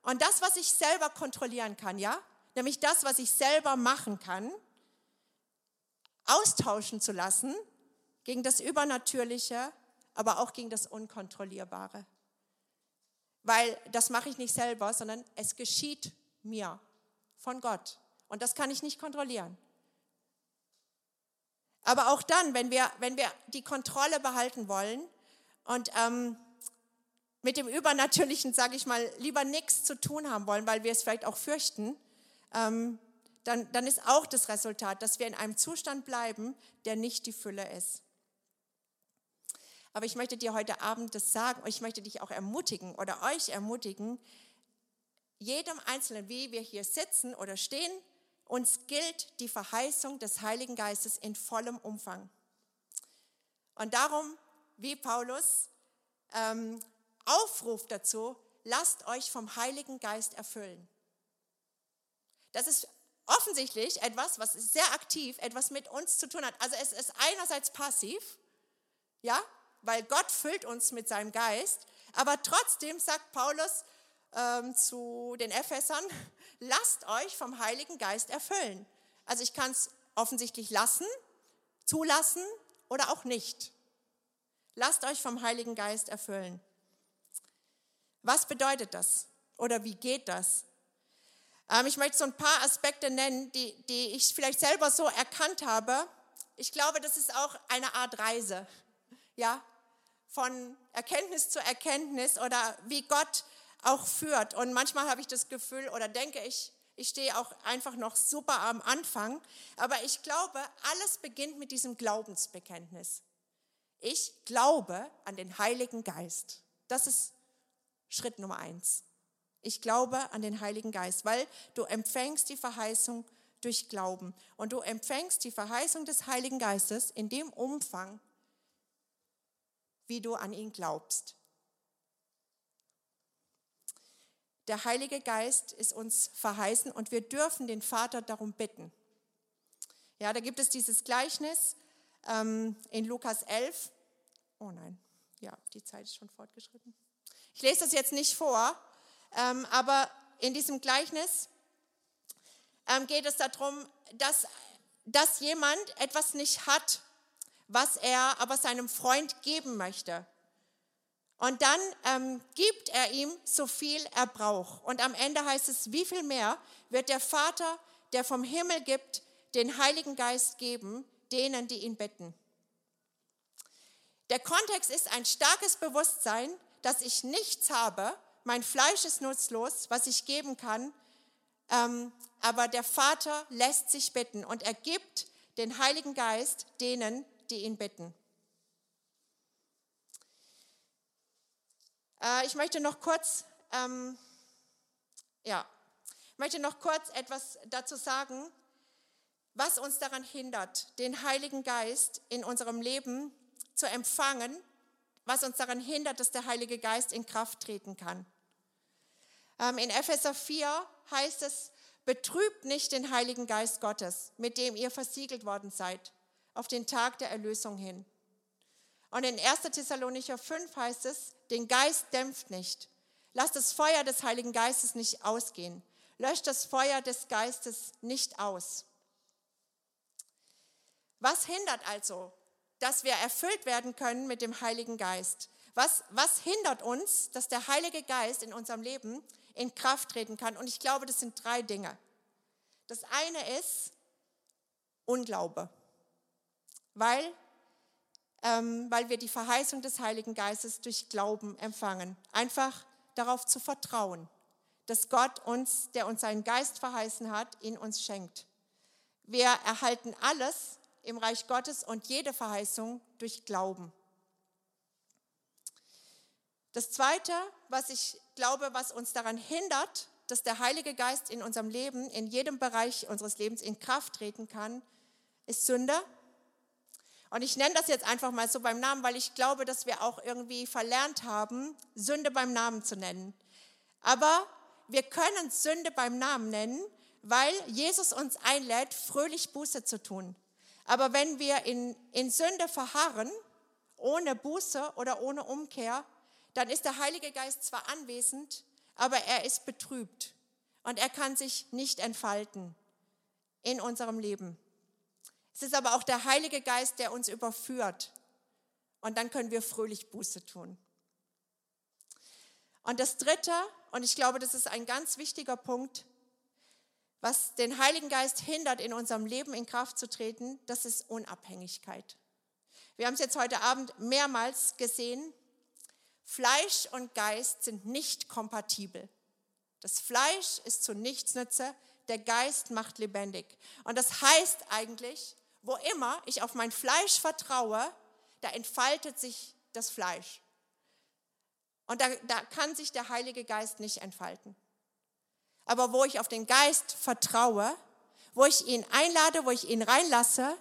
und das, was ich selber kontrollieren kann, ja? Nämlich das, was ich selber machen kann, austauschen zu lassen gegen das Übernatürliche, aber auch gegen das Unkontrollierbare. Weil das mache ich nicht selber, sondern es geschieht mir von Gott. Und das kann ich nicht kontrollieren. Aber auch dann, wenn wir, wenn wir die Kontrolle behalten wollen und ähm, mit dem Übernatürlichen, sage ich mal, lieber nichts zu tun haben wollen, weil wir es vielleicht auch fürchten, ähm, dann, dann ist auch das Resultat, dass wir in einem Zustand bleiben, der nicht die Fülle ist. Aber ich möchte dir heute Abend das sagen und ich möchte dich auch ermutigen oder euch ermutigen, jedem Einzelnen, wie wir hier sitzen oder stehen, uns gilt die Verheißung des Heiligen Geistes in vollem Umfang. Und darum, wie Paulus ähm, aufruft dazu, lasst euch vom Heiligen Geist erfüllen. Das ist offensichtlich etwas, was sehr aktiv, etwas mit uns zu tun hat. Also es ist einerseits passiv, ja, weil Gott füllt uns mit seinem Geist, aber trotzdem sagt Paulus ähm, zu den Ephesern, lasst euch vom Heiligen Geist erfüllen. Also ich kann es offensichtlich lassen, zulassen oder auch nicht. Lasst euch vom Heiligen Geist erfüllen. Was bedeutet das? Oder wie geht das? Ähm, ich möchte so ein paar Aspekte nennen, die, die ich vielleicht selber so erkannt habe. Ich glaube, das ist auch eine Art Reise, ja, von Erkenntnis zu Erkenntnis oder wie Gott auch führt. Und manchmal habe ich das Gefühl oder denke ich, ich stehe auch einfach noch super am Anfang. Aber ich glaube, alles beginnt mit diesem Glaubensbekenntnis. Ich glaube an den Heiligen Geist. Das ist Schritt Nummer eins. Ich glaube an den Heiligen Geist, weil du empfängst die Verheißung durch Glauben. Und du empfängst die Verheißung des Heiligen Geistes in dem Umfang, wie du an ihn glaubst. Der Heilige Geist ist uns verheißen und wir dürfen den Vater darum bitten. Ja, da gibt es dieses Gleichnis ähm, in Lukas 11. Oh nein, ja, die Zeit ist schon fortgeschritten. Ich lese das jetzt nicht vor, ähm, aber in diesem Gleichnis ähm, geht es darum, dass, dass jemand etwas nicht hat, was er aber seinem Freund geben möchte. Und dann ähm, gibt er ihm so viel er braucht. Und am Ende heißt es, wie viel mehr wird der Vater, der vom Himmel gibt, den Heiligen Geist geben, denen, die ihn bitten. Der Kontext ist ein starkes Bewusstsein, dass ich nichts habe, mein Fleisch ist nutzlos, was ich geben kann, ähm, aber der Vater lässt sich bitten und er gibt den Heiligen Geist denen, die ihn bitten. Äh, ich möchte noch kurz, ähm, ja, möchte noch kurz etwas dazu sagen, was uns daran hindert, den Heiligen Geist in unserem Leben zu empfangen, was uns daran hindert, dass der Heilige Geist in Kraft treten kann. Ähm, in Epheser 4 heißt es, betrübt nicht den Heiligen Geist Gottes, mit dem ihr versiegelt worden seid, auf den Tag der Erlösung hin. Und in 1. Thessalonicher 5 heißt es, den Geist dämpft nicht. Lasst das Feuer des Heiligen Geistes nicht ausgehen. Löscht das Feuer des Geistes nicht aus. Was hindert also, dass wir erfüllt werden können mit dem Heiligen Geist? Was, was hindert uns, dass der Heilige Geist in unserem Leben in Kraft treten kann. Und ich glaube, das sind drei Dinge. Das eine ist Unglaube, weil, ähm, weil wir die Verheißung des Heiligen Geistes durch Glauben empfangen. Einfach darauf zu vertrauen, dass Gott uns, der uns seinen Geist verheißen hat, ihn uns schenkt. Wir erhalten alles im Reich Gottes und jede Verheißung durch Glauben. Das Zweite, was ich glaube, was uns daran hindert, dass der Heilige Geist in unserem Leben, in jedem Bereich unseres Lebens in Kraft treten kann, ist Sünde. Und ich nenne das jetzt einfach mal so beim Namen, weil ich glaube, dass wir auch irgendwie verlernt haben, Sünde beim Namen zu nennen. Aber wir können Sünde beim Namen nennen, weil Jesus uns einlädt, fröhlich Buße zu tun. Aber wenn wir in, in Sünde verharren, ohne Buße oder ohne Umkehr, dann ist der Heilige Geist zwar anwesend, aber er ist betrübt und er kann sich nicht entfalten in unserem Leben. Es ist aber auch der Heilige Geist, der uns überführt und dann können wir fröhlich Buße tun. Und das Dritte, und ich glaube, das ist ein ganz wichtiger Punkt, was den Heiligen Geist hindert, in unserem Leben in Kraft zu treten, das ist Unabhängigkeit. Wir haben es jetzt heute Abend mehrmals gesehen. Fleisch und Geist sind nicht kompatibel. Das Fleisch ist zu nichts nütze, der Geist macht lebendig. Und das heißt eigentlich, wo immer ich auf mein Fleisch vertraue, da entfaltet sich das Fleisch. Und da, da kann sich der Heilige Geist nicht entfalten. Aber wo ich auf den Geist vertraue, wo ich ihn einlade, wo ich ihn reinlasse,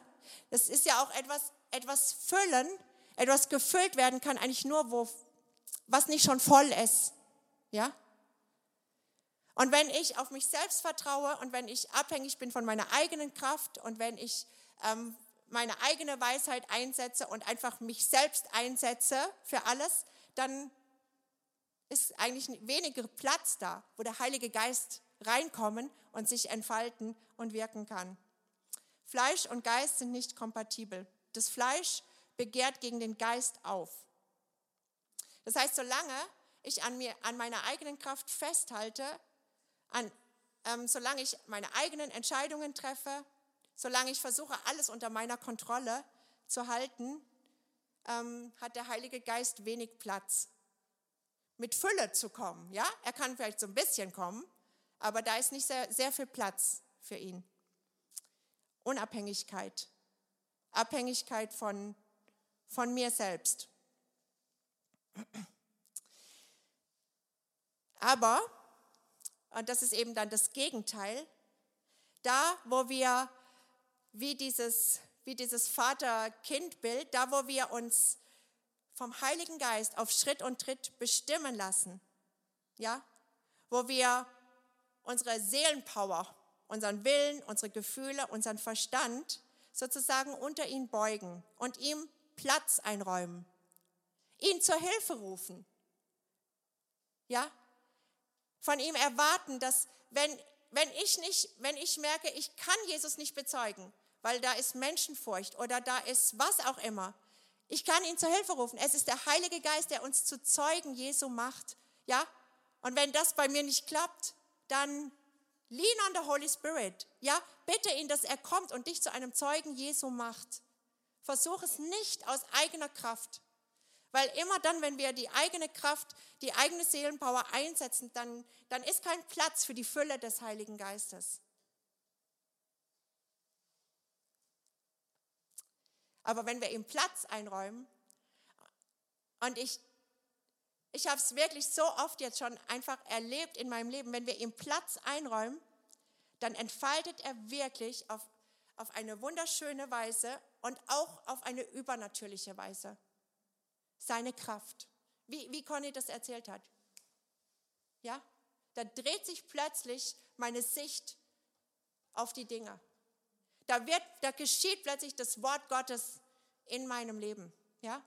das ist ja auch etwas, etwas füllen, etwas gefüllt werden kann, eigentlich nur, wo, was nicht schon voll ist. Ja? Und wenn ich auf mich selbst vertraue und wenn ich abhängig bin von meiner eigenen Kraft und wenn ich ähm, meine eigene Weisheit einsetze und einfach mich selbst einsetze für alles, dann ist eigentlich weniger Platz da, wo der Heilige Geist reinkommen und sich entfalten und wirken kann. Fleisch und Geist sind nicht kompatibel. Das Fleisch begehrt gegen den Geist auf. Das heißt, solange ich an, mir, an meiner eigenen Kraft festhalte, an, ähm, solange ich meine eigenen Entscheidungen treffe, solange ich versuche, alles unter meiner Kontrolle zu halten, ähm, hat der Heilige Geist wenig Platz mit Fülle zu kommen. Ja, er kann vielleicht so ein bisschen kommen, aber da ist nicht sehr, sehr viel Platz für ihn. Unabhängigkeit, Abhängigkeit von, von mir selbst. Aber, und das ist eben dann das Gegenteil, da wo wir wie dieses, wie dieses Vater-Kind-Bild, da wo wir uns vom Heiligen Geist auf Schritt und Tritt bestimmen lassen. Ja? Wo wir unsere Seelenpower, unseren Willen, unsere Gefühle, unseren Verstand sozusagen unter ihn beugen und ihm Platz einräumen. Ihn zur Hilfe rufen. Ja? Von ihm erwarten, dass wenn, wenn ich nicht, wenn ich merke, ich kann Jesus nicht bezeugen, weil da ist Menschenfurcht oder da ist was auch immer, ich kann ihn zur Hilfe rufen. Es ist der Heilige Geist, der uns zu Zeugen Jesu macht. Ja? Und wenn das bei mir nicht klappt, dann lean on the Holy Spirit. Ja? Bitte ihn, dass er kommt und dich zu einem Zeugen Jesu macht. Versuch es nicht aus eigener Kraft. Weil immer dann, wenn wir die eigene Kraft, die eigene Seelenpower einsetzen, dann, dann ist kein Platz für die Fülle des Heiligen Geistes. Aber wenn wir ihm Platz einräumen, und ich, ich habe es wirklich so oft jetzt schon einfach erlebt in meinem Leben, wenn wir ihm Platz einräumen, dann entfaltet er wirklich auf, auf eine wunderschöne Weise und auch auf eine übernatürliche Weise seine Kraft. Wie, wie Conny das erzählt hat. Ja? Da dreht sich plötzlich meine Sicht auf die Dinge. Da, wird, da geschieht plötzlich das Wort Gottes in meinem Leben. Ja?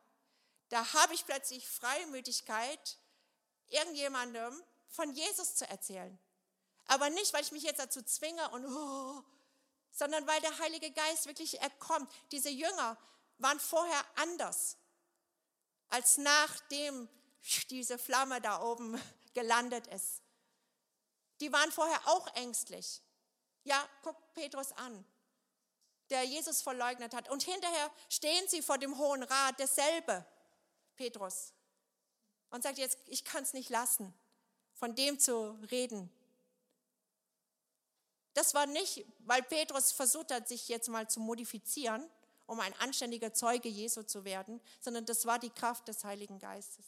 Da habe ich plötzlich Freimütigkeit, irgendjemandem von Jesus zu erzählen. Aber nicht, weil ich mich jetzt dazu zwinge und oh, sondern weil der Heilige Geist wirklich er kommt. Diese Jünger waren vorher anders, als nachdem diese Flamme da oben gelandet ist. Die waren vorher auch ängstlich. Ja, guck Petrus an der Jesus verleugnet hat. Und hinterher stehen sie vor dem Hohen Rat, derselbe Petrus, und sagt jetzt, ich kann es nicht lassen, von dem zu reden. Das war nicht, weil Petrus versucht hat, sich jetzt mal zu modifizieren, um ein anständiger Zeuge Jesu zu werden, sondern das war die Kraft des Heiligen Geistes.